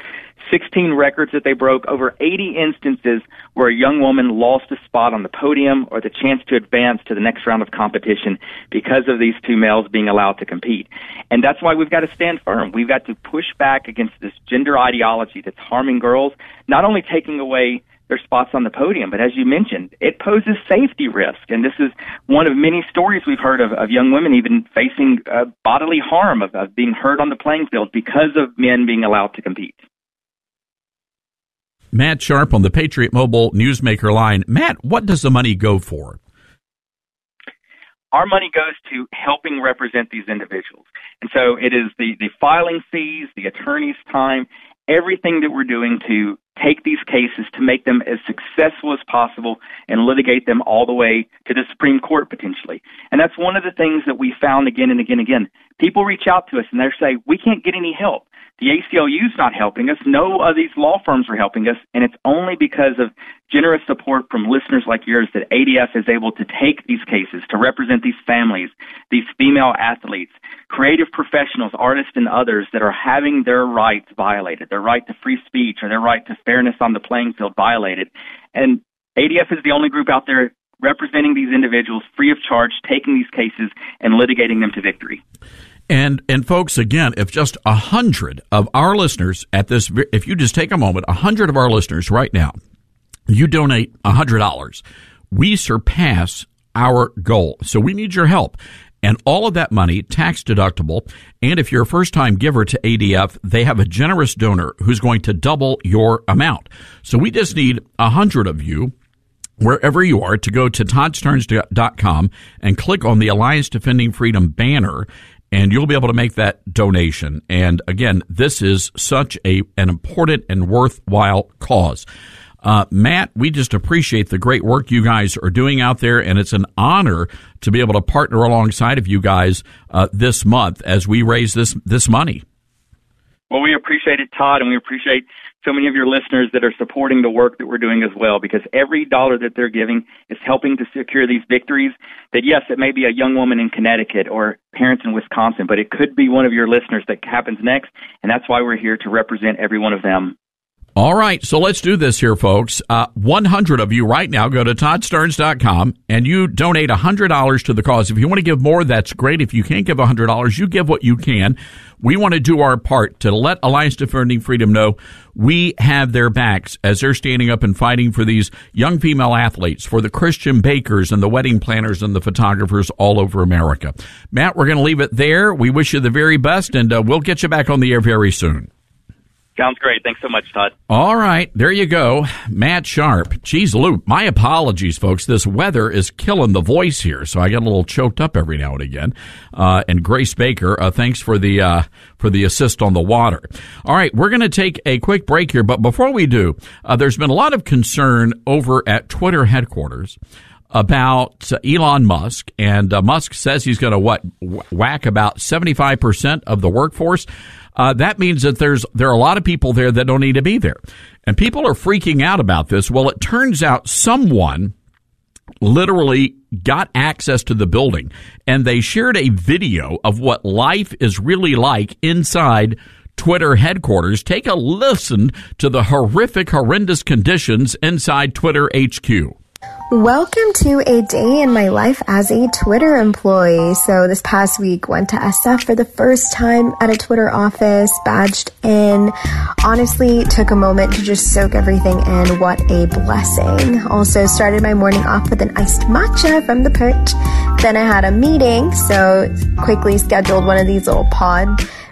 16 records that they broke, over 80 instances where a young woman lost a spot on the podium or the chance to advance to the next round of competition because of these two males being allowed to compete. And that's why we've got to stand firm. We've got to push back against this gender ideology that's harming girls, not only taking away their spots on the podium. But as you mentioned, it poses safety risk. And this is one of many stories we've heard of, of young women even facing uh, bodily harm, of, of being hurt on the playing field because of men being allowed to compete. Matt Sharp on the Patriot Mobile Newsmaker line. Matt, what does the money go for? Our money goes to helping represent these individuals. And so it is the, the filing fees, the attorney's time, everything that we're doing to take these cases to make them as successful as possible and litigate them all the way to the Supreme Court potentially. And that's one of the things that we found again and again and again. People reach out to us and they say, we can't get any help. The ACLU is not helping us. No of these law firms are helping us. And it's only because of generous support from listeners like yours that ADF is able to take these cases, to represent these families, these female athletes, creative professionals, artists, and others that are having their rights violated, their right to free speech or their right to fairness on the playing field violated. And ADF is the only group out there representing these individuals free of charge, taking these cases and litigating them to victory. And and folks, again, if just a hundred of our listeners at this, if you just take a moment, a hundred of our listeners right now, you donate a hundred dollars, we surpass our goal. So we need your help. And all of that money, tax deductible. And if you're a first time giver to ADF, they have a generous donor who's going to double your amount. So we just need a hundred of you wherever you are to go to toddstarnes.com and click on the Alliance Defending Freedom banner and you'll be able to make that donation. And again, this is such a an important and worthwhile cause. Uh, Matt, we just appreciate the great work you guys are doing out there, and it's an honor to be able to partner alongside of you guys uh, this month as we raise this this money. Well, we appreciate it, Todd, and we appreciate so many of your listeners that are supporting the work that we're doing as well because every dollar that they're giving is helping to secure these victories that yes it may be a young woman in connecticut or parents in wisconsin but it could be one of your listeners that happens next and that's why we're here to represent every one of them all right, so let's do this here, folks. Uh, 100 of you right now go to toddstarnes.com and you donate $100 to the cause. If you want to give more, that's great. If you can't give $100, you give what you can. We want to do our part to let Alliance Defending Freedom know we have their backs as they're standing up and fighting for these young female athletes, for the Christian bakers and the wedding planners and the photographers all over America. Matt, we're going to leave it there. We wish you the very best and uh, we'll get you back on the air very soon. Sounds great. Thanks so much, Todd. All right. There you go. Matt Sharp. Geez, Lou, my apologies, folks. This weather is killing the voice here, so I get a little choked up every now and again. Uh, and Grace Baker, uh, thanks for the, uh, for the assist on the water. All right. We're going to take a quick break here, but before we do, uh, there's been a lot of concern over at Twitter headquarters about Elon Musk, and uh, Musk says he's going to what whack about seventy five percent of the workforce uh, that means that there's there are a lot of people there that don't need to be there, and people are freaking out about this. Well, it turns out someone literally got access to the building and they shared a video of what life is really like inside Twitter headquarters. Take a listen to the horrific, horrendous conditions inside Twitter HQ. Welcome to a day in my life as a Twitter employee. So this past week went to SF for the first time at a Twitter office, badged in. Honestly, took a moment to just soak everything in. What a blessing. Also started my morning off with an iced matcha from the perch. Then I had a meeting, so quickly scheduled one of these little pod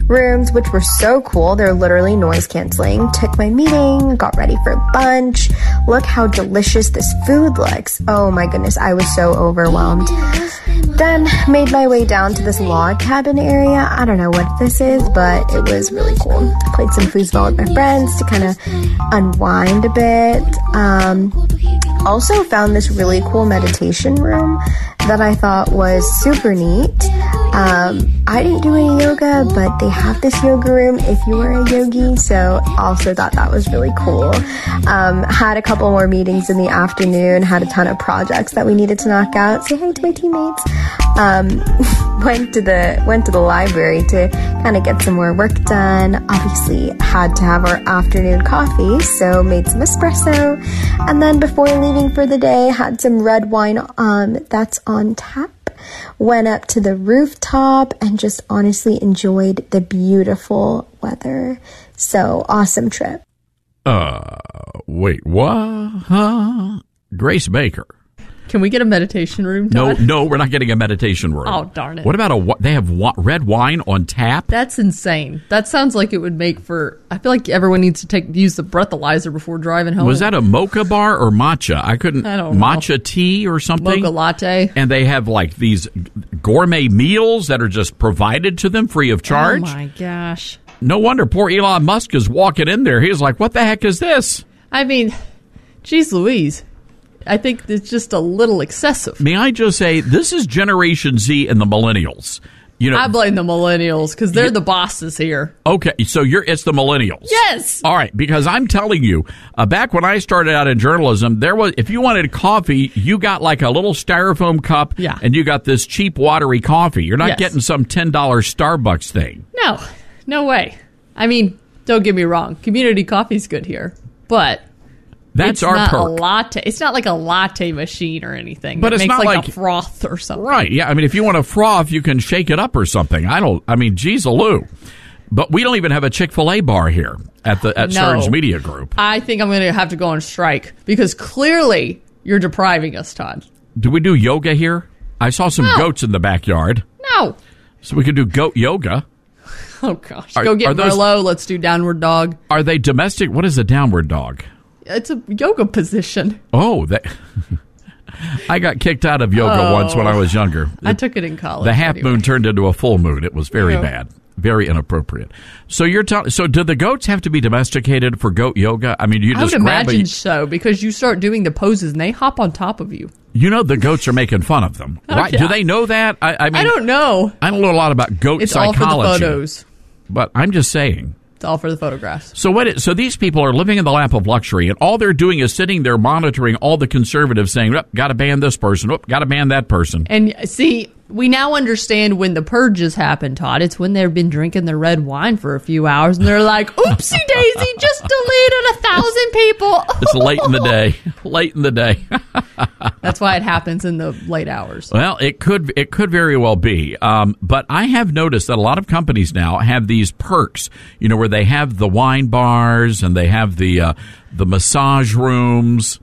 rooms, which were so cool. They're literally noise canceling. Took my meeting, got ready for lunch. Look how delicious this food looks. Oh my goodness, I was so overwhelmed. Then made my way down to this log cabin area. I don't know what this is, but it was really cool. Played some foosball with my friends to kind of unwind a bit. Um, also found this really cool meditation room that I thought was super neat. Um, I didn't do any yoga, but they have this yoga room if you are a yogi, so also thought that was really cool. Um, had a couple more meetings in the afternoon, had a ton of projects that we needed to knock out. Say hi to my teammates. Um, went to the went to the library to kind of get some more work done. Obviously, had to have our afternoon coffee, so made some espresso, and then before leaving for the day, had some red wine um, that's on tap went up to the rooftop and just honestly enjoyed the beautiful weather. So awesome trip. Uh, wait, what? Huh? Grace Baker. Can we get a meditation room? No, Todd? no, we're not getting a meditation room. Oh, darn it. What about a? They have red wine on tap. That's insane. That sounds like it would make for. I feel like everyone needs to take use the breathalyzer before driving home. Was that a mocha bar or matcha? I couldn't. I don't know. matcha tea or something. mocha latte? And they have like these gourmet meals that are just provided to them free of charge. Oh my gosh! No wonder poor Elon Musk is walking in there. He's like, "What the heck is this?" I mean, geez, Louise. I think it's just a little excessive. May I just say, this is Generation Z and the millennials. You know, I blame the millennials because they're the bosses here. Okay, so you're it's the millennials. Yes. All right, because I'm telling you, uh, back when I started out in journalism, there was if you wanted coffee, you got like a little styrofoam cup, Yeah. and you got this cheap watery coffee. You're not Yes. getting some ten dollars Starbucks thing. No, no way. I mean, don't get me wrong. Community coffee's good here, but That's it's our not a perk. latte. It's not like a latte machine or anything. But that it's makes not like, like- a froth or something. Right? Yeah. I mean, if you want a froth, you can shake it up or something. I don't. I mean, geez, a loo. But we don't even have a Chick Fil A bar here at the at No. Starnes Media Group. I think I'm going to have to go on strike because clearly you're depriving us, Todd. Do we do yoga here? I saw some No. goats in the backyard, No. so we could do goat yoga. Oh gosh. Are- go get those- Merlot. Let's do downward dog. Are they domestic? What is a downward dog? It's a yoga position. Oh, that. I got kicked out of yoga Oh. once when I was younger. I took it in college. the half anyway. moon turned into a full moon. It was very Yeah. bad, very inappropriate. So you're telling. So do the goats have to be domesticated for goat yoga? I mean, you I just would imagine a. so because you start doing the poses and they hop on top of you. You know the goats are making fun of them, Oh, right? yeah. Do they know that? I, I mean, I don't know. I don't know a lot about goat It's all psychology, for the photos. but I'm just saying. It's all for the photographs. So what? It, so these people are living in the lap of luxury, and all they're doing is sitting there monitoring all the conservatives saying, oh, "Got to ban this person. Oh, got to ban that person." And see, we now understand when the purges happen, Todd. It's when they've been drinking their red wine for a few hours and they're like, oopsie daisy, just deleted a thousand people. It's late in the day. Late in the day. That's why it happens in the late hours. Well, it could it could very well be, um, but I have noticed that a lot of companies now have these perks. You know, where they have the wine bars and they have the uh, the massage rooms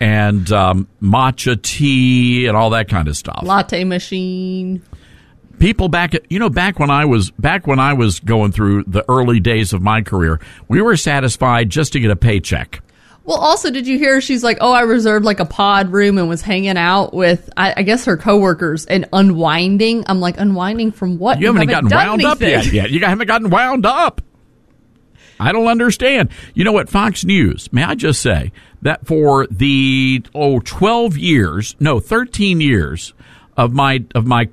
and um, matcha tea and all that kind of stuff. Latte machine. People back, at, you know, back when I was back when I was going through the early days of my career, we were satisfied just to get a paycheck. Well, also, did you hear she's like, oh, I reserved like a pod room and was hanging out with, I, I guess, her coworkers and unwinding. I'm like, unwinding from what? You haven't, gotten done wound up yet. Yet you haven't gotten wound up. I don't understand. You know what? Fox News. May I just say that for the oh 12 years, no 13 years of my of my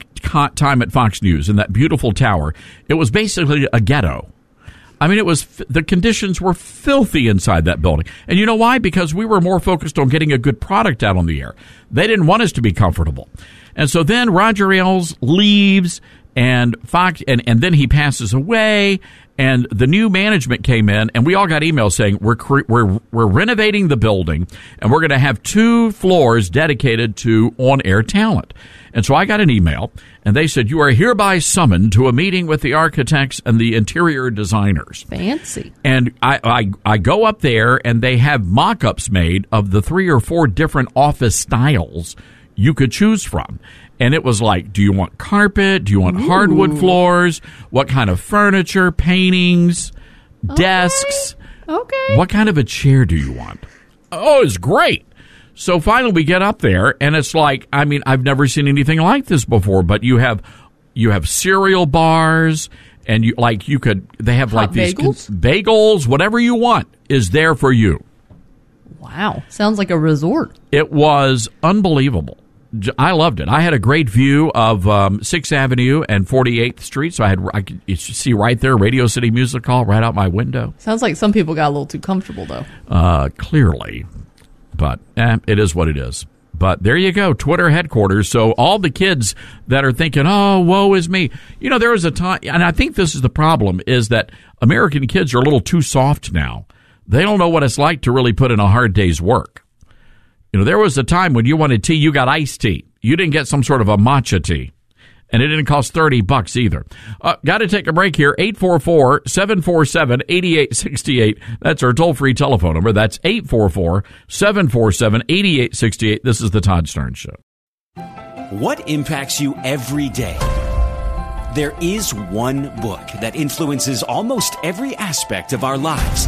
time at Fox News in that beautiful tower, it was basically a ghetto. I mean, it was the conditions were filthy inside that building, and you know why? Because we were more focused on getting a good product out on the air. They didn't want us to be comfortable, and so then Roger Ailes leaves, And Fox, and, and then he passes away, and the new management came in, and we all got emails saying we're cre- we're we're renovating the building, and we're going to have two floors dedicated to on air talent. And so I got an email, and they said you are hereby summoned to a meeting with the architects and the interior designers. Fancy. And I, I, I go up there and they have mock ups made of the three or four different office styles you could choose from. And it was like, do you want carpet? Do you want hardwood floors? What kind of furniture, paintings, desks? Okay. What kind of a chair do you want? Oh, it's great. So finally we get up there and it's like, I mean, I've never seen anything like this before, but you have, you have cereal bars and you like, you could, they have like these bagels? bagels, whatever you want is there for you. Wow. Sounds like a resort. It was unbelievable. I loved it. I had a great view of um, Sixth Avenue and Forty Eighth Street, so I had I could you see right there Radio City Music Hall right out my window. Sounds like some people got a little too comfortable though. Uh, clearly, but eh, it is what it is. But there you go, Twitter headquarters. So all the kids that are thinking, "Oh, woe is me," you know, there was a time, and I think this is the problem: is that American kids are a little too soft now. They don't know what it's like to really put in a hard day's work. You know, there was a time when you wanted tea, you got iced tea. You didn't get some sort of a matcha tea. And it didn't cost 30 bucks either. Uh, got to take a break here. 844-747-8868. That's our toll-free telephone number. That's 844-747-8868. This is the Todd Starnes Show. What impacts you every day? There is one book that influences almost every aspect of our lives.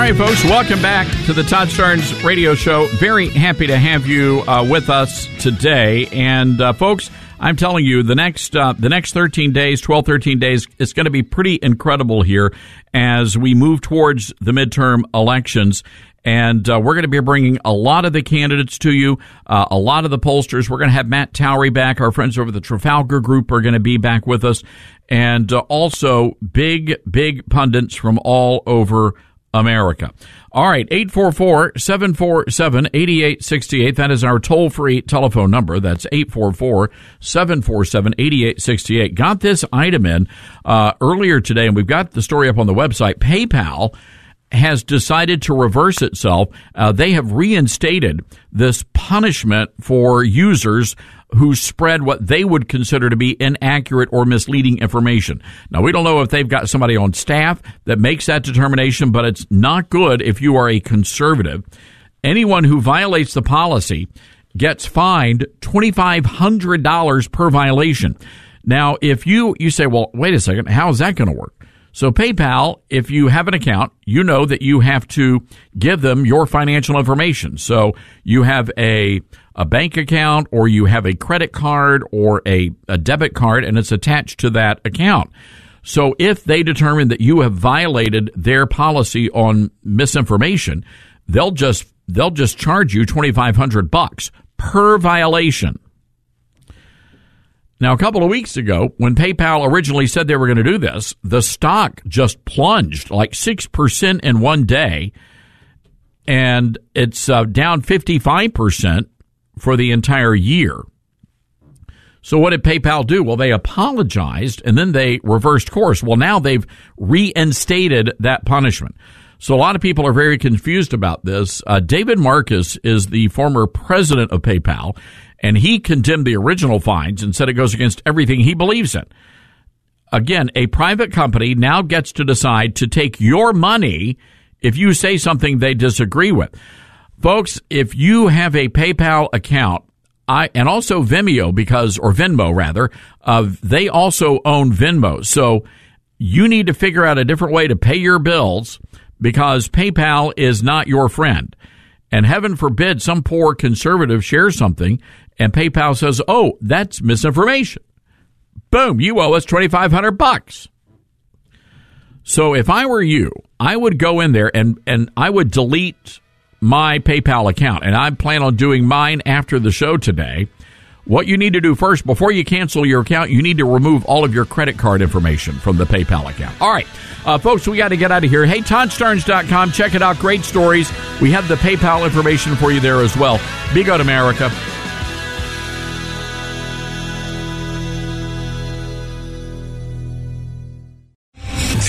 right, folks, welcome back to the Todd Starnes radio show. Very happy to have you uh, with us today. And, uh, folks, I'm telling you, the next uh, the next 13 days, 12, 13 days, it's going to be pretty incredible here as we move towards the midterm elections. And uh, we're going to be bringing a lot of the candidates to you, uh, a lot of the pollsters. We're going to have Matt Towery back. Our friends over the Trafalgar Group are going to be back with us. And uh, also big, big pundits from all over America. All right, 844-747-8868. That is our toll-free telephone number. That's 844-747-8868. Got this item in uh, earlier today, and we've got the story up on the website. PayPal has decided to reverse itself. Uh, they have reinstated this punishment for users who spread what they would consider to be inaccurate or misleading information. Now, we don't know if they've got somebody on staff that makes that determination, but it's not good if you are a conservative. Anyone who violates the policy gets fined $2,500 per violation. Now, if you, you say, well, wait a second, how is that going to work? So PayPal, if you have an account, you know that you have to give them your financial information. So you have a, a bank account or you have a credit card or a, a debit card and it's attached to that account. So if they determine that you have violated their policy on misinformation, they'll just they'll just charge you 2500 bucks per violation. Now, a couple of weeks ago, when PayPal originally said they were going to do this, the stock just plunged like 6% in one day, and it's uh, down 55% for the entire year. So, what did PayPal do? Well, they apologized and then they reversed course. Well, now they've reinstated that punishment. So, a lot of people are very confused about this. Uh, David Marcus is the former president of PayPal and he condemned the original fines and said it goes against everything he believes in. Again, a private company now gets to decide to take your money if you say something they disagree with. Folks, if you have a PayPal account, I, and also Vimeo because, or Venmo rather, uh, they also own Venmo. So you need to figure out a different way to pay your bills because PayPal is not your friend. And heaven forbid some poor conservative shares something and PayPal says, "Oh, that's misinformation." Boom, you owe us 2500 bucks. So if I were you, I would go in there and and I would delete my PayPal account and I plan on doing mine after the show today. What you need to do first, before you cancel your account, you need to remove all of your credit card information from the PayPal account. All right, uh, folks, we got to get out of here. Hey, ToddStarnes.com. Check it out. Great stories. We have the PayPal information for you there as well. Be good, America.